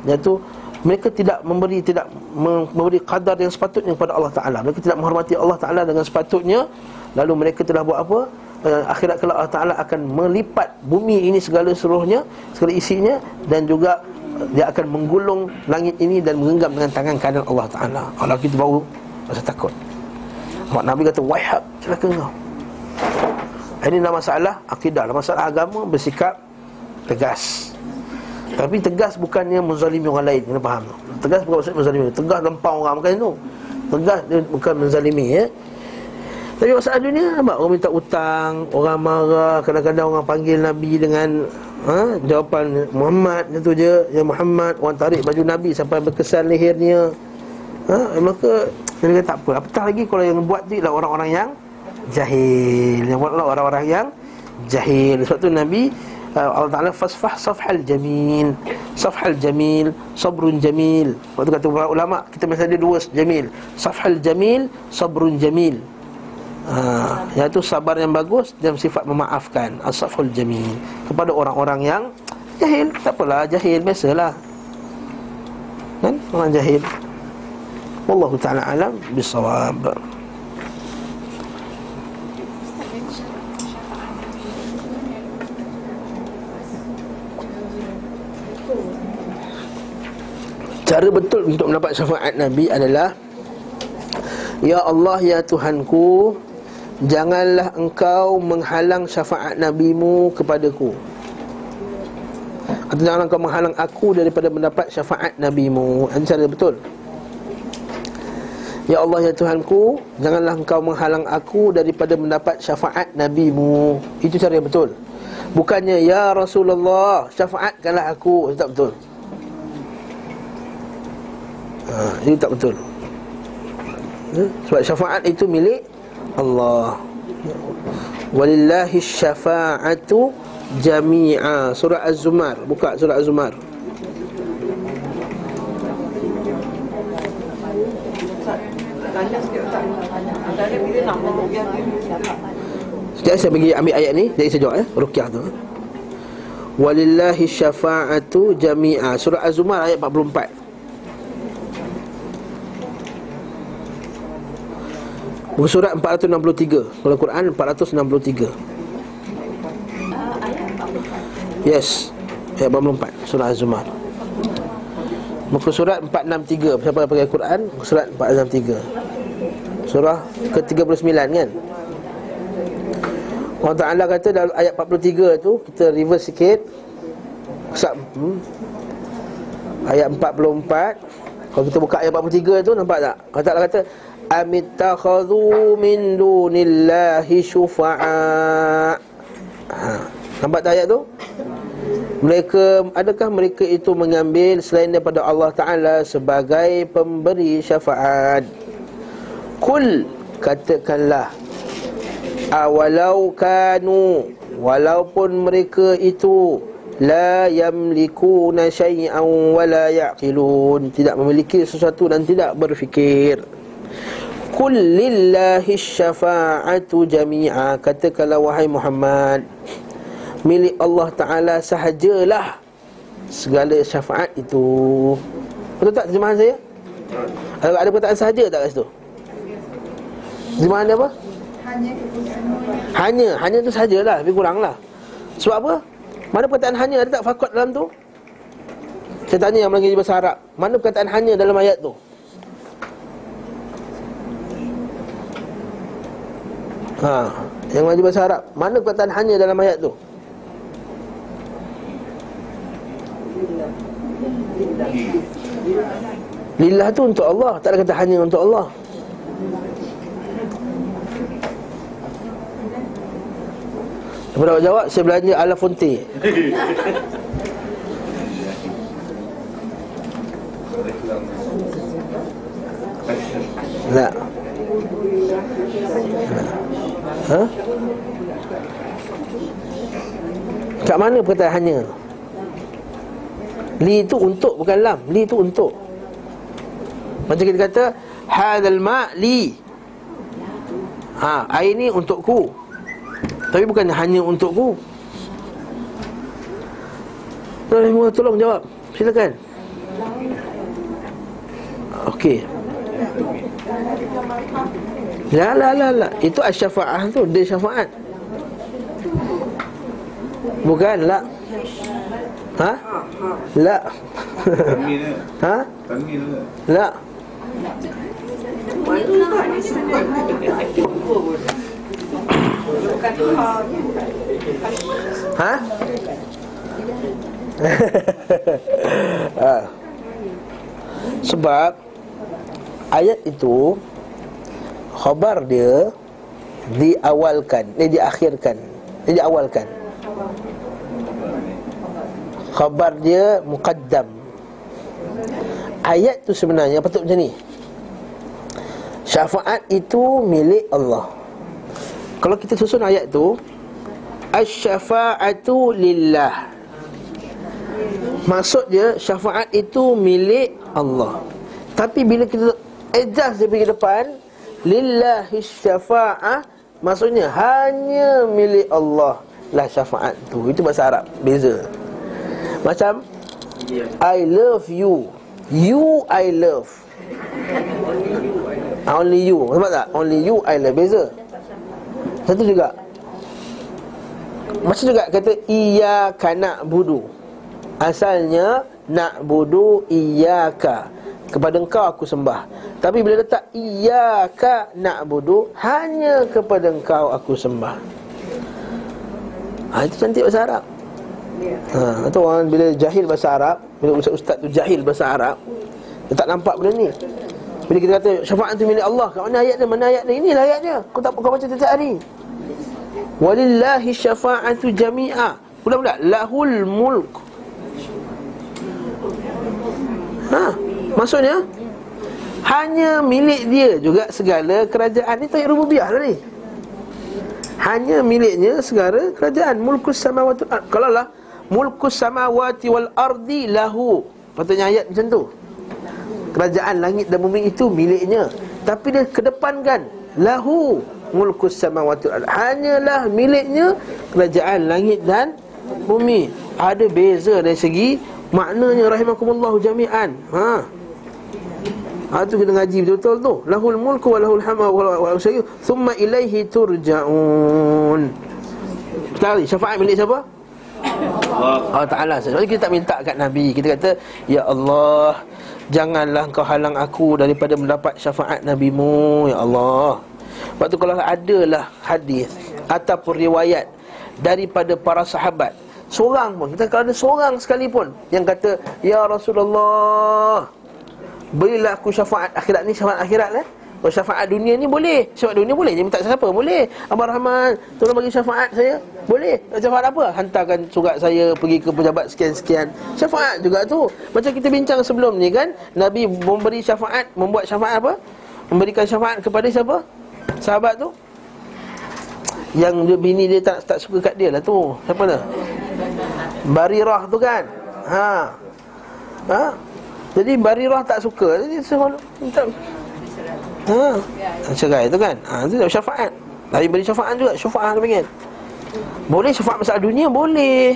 Iaitu mereka tidak memberi tidak memberi kadar yang sepatutnya kepada Allah Taala. Mereka tidak menghormati Allah Taala dengan sepatutnya. Lalu mereka telah buat apa? uh, akhirat kelak Allah Taala akan melipat bumi ini segala seluruhnya, segala isinya dan juga uh, dia akan menggulung langit ini dan menggenggam dengan tangan kanan Allah Taala. Kalau kita baru rasa takut. Mak Nabi kata wahab celaka kau. Ini adalah masalah akidah, masalah agama bersikap tegas. Tapi tegas bukannya menzalimi orang lain, kena faham. Tegas bukan maksud menzalimi, tegas lempau orang bukan itu. Tegas dia bukan menzalimi ya. Tapi masalah dunia nampak orang minta utang, orang marah, kadang-kadang orang panggil Nabi dengan ha, jawapan Muhammad itu je, ya Muhammad, orang tarik baju Nabi sampai berkesan lehernya. Ha, maka dia kata tak apa. Apatah lagi kalau yang buat tu adalah orang-orang yang jahil. Yang buat adalah orang-orang yang jahil. Sebab tu Nabi uh, Allah Taala fasfah safhal jamil. Safhal jamil, sabrun jamil. Waktu kata ulama kita mesti ada dua jamil. Safhal jamil, sabrun jamil. Ha, iaitu sabar yang bagus dan sifat memaafkan. As-safhul jamil Kepada orang-orang yang Jahil, tak apalah, jahil, biasalah. Kan, orang jahil. Wallahu ta'ala alam Bisawab. Cara betul untuk mendapat syafaat Nabi adalah Ya Allah, Ya Tuhanku Janganlah engkau menghalang syafaat Nabimu kepadaku. Atau janganlah engkau menghalang aku daripada mendapat syafaat Nabimu. Ini cara betul. Ya Allah, Ya Tuhanku Janganlah engkau menghalang aku daripada mendapat syafaat Nabimu. Itu cara yang betul. Bukannya, Ya Rasulullah, syafaatkanlah aku. Itu tak betul. Ha, Itu tak betul. Ya, Sebab syafaat itu milik Allah. Walillahi syafa'atu jami'a. Surah Az-Zumar. Buka surah Az-Zumar. Sekejap saya bagi ambil ayat ni Dari sejauh eh? Rukyah tu. Walillahi syafa'atu jami'a. Surah Az-Zumar ayat 44 Buku surat 463 Kalau Quran 463 Yes. Ayat 44 Surah Az-Zumar. Muka surat 463 Siapa yang pakai Quran? Muka surat 463 Surah ke-39 kan? Allah Ta'ala kata dalam ayat 43 tu Kita reverse sikit. Kesap hmm. Ayat 44 Kalau kita buka ayat 43 tu Nampak tak? Allah Ta'ala kata Amittakhadhu min dunillahi syufa'a ha. Nampak tak ayat tu? Mereka Adakah mereka itu mengambil Selain daripada Allah Ta'ala Sebagai pemberi syafaat Kul Katakanlah Awalau kanu Walaupun mereka itu La yamlikuna syai'an Wala ya'qilun Tidak memiliki sesuatu dan tidak berfikir Qul lillahi syafa'atu jami'a Katakanlah wahai Muhammad Milik Allah Ta'ala sahajalah Segala syafaat itu Betul tak terjemahan saya? Ada, ada perkataan sahaja tak kat situ? Terjemahan dia apa? Hanya, hanya tu sajalah Lebih kurang lah Sebab apa? Mana perkataan hanya ada tak fakot dalam tu? Saya tanya yang mengaji bahasa Arab Mana perkataan hanya dalam ayat tu? Ha, yang mengaji bahasa Arab. Mana perkataan hanya dalam ayat tu? Lillah tu untuk Allah. Tak ada kata hanya untuk Allah. Awak jawab? Saya belanja ala fonte. Tak Ha? Kat mana perkataan hanya? Li itu untuk bukan lam. Li itu untuk. Macam kita kata Hadal ma' li. Ha, air ni untukku. Tapi bukan hanya untukku. Tolong, tolong jawab. Silakan. Okey La la la la Itu asyafa'ah tu Dia syafaat Bukan la Ha? La? Ha? La Ha? ha. Sebab Ayat itu Khabar dia Diawalkan Dia diakhirkan Dia diawalkan. Khabar dia Muqaddam. Ayat tu sebenarnya Patut macam ni. Syafaat itu milik Allah. Kalau kita susun ayat tu Asyafa'atu lillah. Maksud dia Syafaat itu milik Allah. Tapi bila kita Adjust dia pergi depan Lillahi syafa'ah Maksudnya hanya milik Allah Lah syafaat tu. Itu bahasa Arab Beza. Macam I love you. You I love. Only you. Nampak tak? Only you I love. Beza. Satu juga. Macam juga kata Iyaka na'budu. Asalnya Na'budu iyaka Kepada engkau aku sembah. Tapi bila letak Iyaka na'budu Hanya kepada engkau aku sembah. Ha, Itu cantik bahasa Arab. Ha, itu orang bila jahil bahasa Arab Bila ustaz-ustaz tu jahil bahasa Arab Dia tak nampak benda ni. Bila kita kata syafaat tu milik Allah Kat mana ayat dia? Mana ayat dia? Inilah ayat dia. Kau tak kau baca tiap hari. Walillahi syafa'atu jami'a. Budak-budak Lahul mulk maksudnya hanya milik dia juga segala kerajaan ni tauhid rububiyah lah ni. Hanya miliknya segala kerajaan mulkus samawati Kalau lah mulkus samawati wal ardi lahu. Patutnya ayat macam tu. Kerajaan langit dan bumi itu miliknya. Tapi dia kedepankan lahu mulkus samawati wal. Hanyalah miliknya kerajaan langit dan bumi. Ada beza dari segi maknanya rahimakumullahu jami'an. Ha. Ha tu kita ngaji betul-betul tu. Lahul mulku wa lahul hamdu wa lahul sayyu thumma ilaihi turja'un. Tahu syafaat milik siapa? Allah Ta'ala Sebab kita tak minta kat Nabi Kita kata Ya Allah Janganlah kau halang aku Daripada mendapat syafaat Nabimu Ya Allah Sebab tu kalau adalah hadis Ataupun riwayat Daripada para sahabat Seorang pun Kita kalau ada seorang sekalipun Yang kata Ya Rasulullah Berilah aku syafaat akhirat ni Syafaat akhirat eh kalau syafaat dunia ni boleh. Syafaat dunia boleh. Dia minta siapa? Boleh. Abang Rahman Tolong bagi syafaat saya. Boleh. Syafaat apa? Hantarkan surat saya Pergi ke pejabat sekian-sekian. Syafaat juga tu. Macam kita bincang sebelum ni kan Nabi memberi syafaat Membuat syafaat apa? Memberikan syafaat kepada siapa? Sahabat tu? Yang dia, bini dia tak tak suka kat dia lah tu. Siapa tu? Barirah tu kan? Ha. Ha jadi Barirah tak suka Jadi selalu minta Ha. Cerai tu kan. Ha tu syafaat. Nabi beri syafaat juga, syafaat dia panggil. Boleh syafaat masalah dunia? Boleh.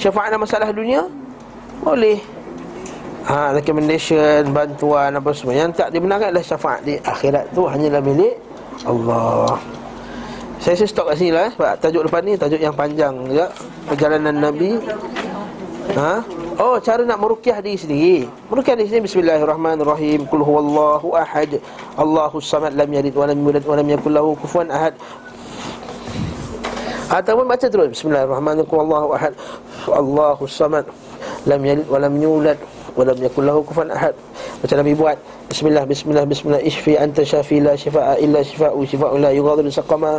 Syafaat dalam masalah dunia? Boleh. Ha, recommendation, bantuan apa semua Yang tak dibenarkan adalah syafaat di akhirat tu Hanyalah milik Allah Saya saya stop kat sini lah eh, Sebab tajuk depan ni tajuk yang panjang juga Perjalanan Nabi Ha? Oh, cara nak merukyah diri sendiri. Merukyah diri sendiri bismillahirrahmanirrahim. Qul huwallahu ahad. Allahus samad lam yalid wa lam yulad wa lam yakul lahu kufuwan ahad. Ataupun baca terus bismillahirrahmanirrahim. Qul huwallahu ahad. Allahus samad lam yalid wa lam yulad wa lam yakul lahu kufuwan ahad. Macam Nabi buat Bismillah, bismillah, bismillah Ishfi anta syafi la shifa'a illa shifa'u Shifa'u la yughadiru saqama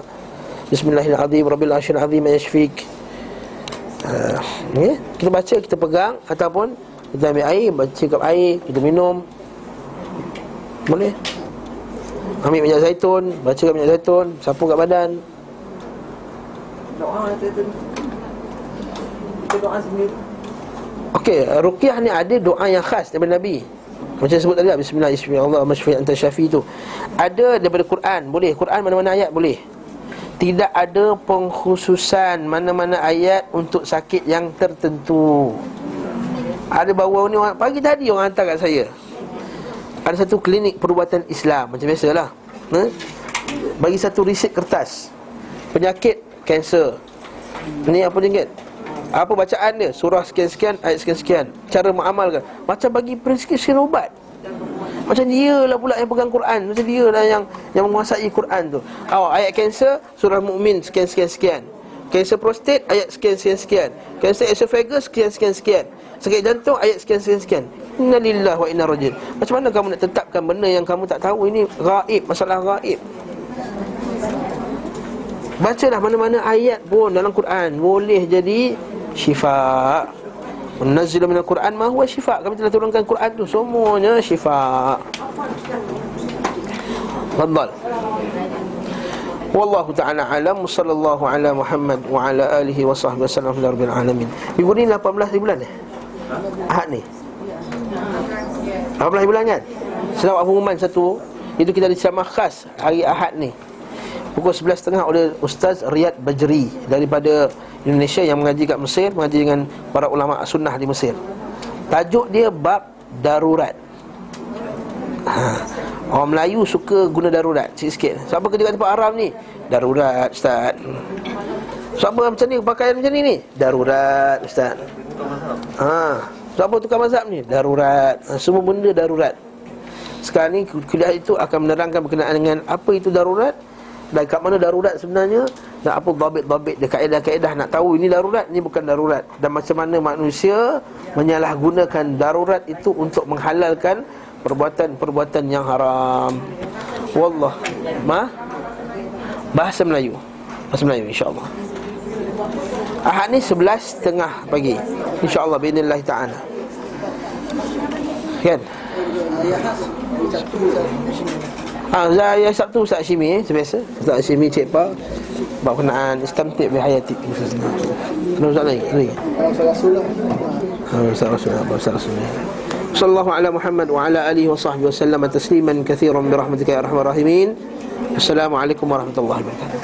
Bismillahirrahmanirrahim Rabbil ashir azim yashfik uh, okay? Kita baca, kita pegang Ataupun kita ambil air Baca kap air, kita minum Boleh Ambil minyak zaitun Baca kat minyak zaitun Sapu kat badan Doa Kita doa sendiri Okey, ruqyah ni ada doa yang khas daripada Nabi. Macam sebut tadi bismillah bismillah masyfi anta syafi tu. Ada daripada Quran, boleh. Quran mana-mana ayat boleh. Tidak ada pengkhususan mana-mana ayat untuk sakit yang tertentu. Ada baru ni orang pagi tadi orang hantar kat saya. Ada satu klinik perubatan Islam macam biasalah. Ha? Bagi satu resit kertas. Penyakit kanser. Ni apa ringgit? Apa bacaan dia? Surah sekian-sekian, ayat sekian-sekian Cara mengamalkan Macam bagi preskripsi ubat Macam dia lah pula yang pegang Quran. Macam dia lah yang yang menguasai Quran tu. Oh, Ayat kanser, surah mukmin sekian-sekian-sekian Kanser prostat, ayat sekian-sekian-sekian Kanser esophagus, sekian-sekian-sekian Sakit jantung, ayat sekian-sekian-sekian Inna lillah wa inna rajin Macam mana kamu nak tetapkan benda yang kamu tak tahu? Ini gaib, masalah gaib. Bacalah mana-mana ayat pun dalam Quran. Boleh jadi syifa Munazzil minal Quran ma huwa syifa. Kami telah turunkan Quran tu semuanya syifa. Fadal Wallahu ta'ala alam. Sallallahu ala Muhammad Wa ala alihi wa sahbihi wa sallam. Rabbil alamin. Minggu ni 18 hari bulan eh? Ahad ni? 18 hari bulan kan? Selawat pengumuman satu. Itu kita ada ceramah khas Hari Ahad ni Pukul 11.30 oleh Ustaz Riyad Bajri Daripada Indonesia yang mengaji kat Mesir Mengaji dengan para ulama sunnah di Mesir Tajuk dia bab darurat ha. Orang Melayu suka guna darurat Sikit-sikit Siapa kerja kat tempat haram ni? Darurat Ustaz Siapa macam ni pakaian macam ni ni? Darurat Ustaz ha. Siapa tukar mazhab ni? Darurat ha. Semua benda darurat Sekarang ni kuliah itu akan menerangkan berkenaan dengan Apa itu darurat dan kat mana darurat sebenarnya? Dan apa dabit-dabit dia. Kaedah-kaedah nak tahu ini darurat ini bukan darurat. Dan macam mana manusia menyalahgunakan darurat itu untuk menghalalkan perbuatan-perbuatan yang haram. Wallah. Ma? Bahasa Melayu. Bahasa Melayu insyaallah. Ahad ni 11 tengah pagi. Insyaallah bismillah taala. Kan Ah, saya Sabtu Ustaz Hashimi eh, sebiasa. Ustaz Hashimi Cik Pak bab kenaan istamtik bi hayati. Kenapa Ustaz lain? Ni. Ah, Ustaz Rasul, Ustaz Rasul. Sallallahu ala Muhammad wa ala alihi wa sahbihi sallam tasliman katsiran bi rahmatika ya arhamar rahimin. Assalamualaikum warahmatullahi wabarakatuh.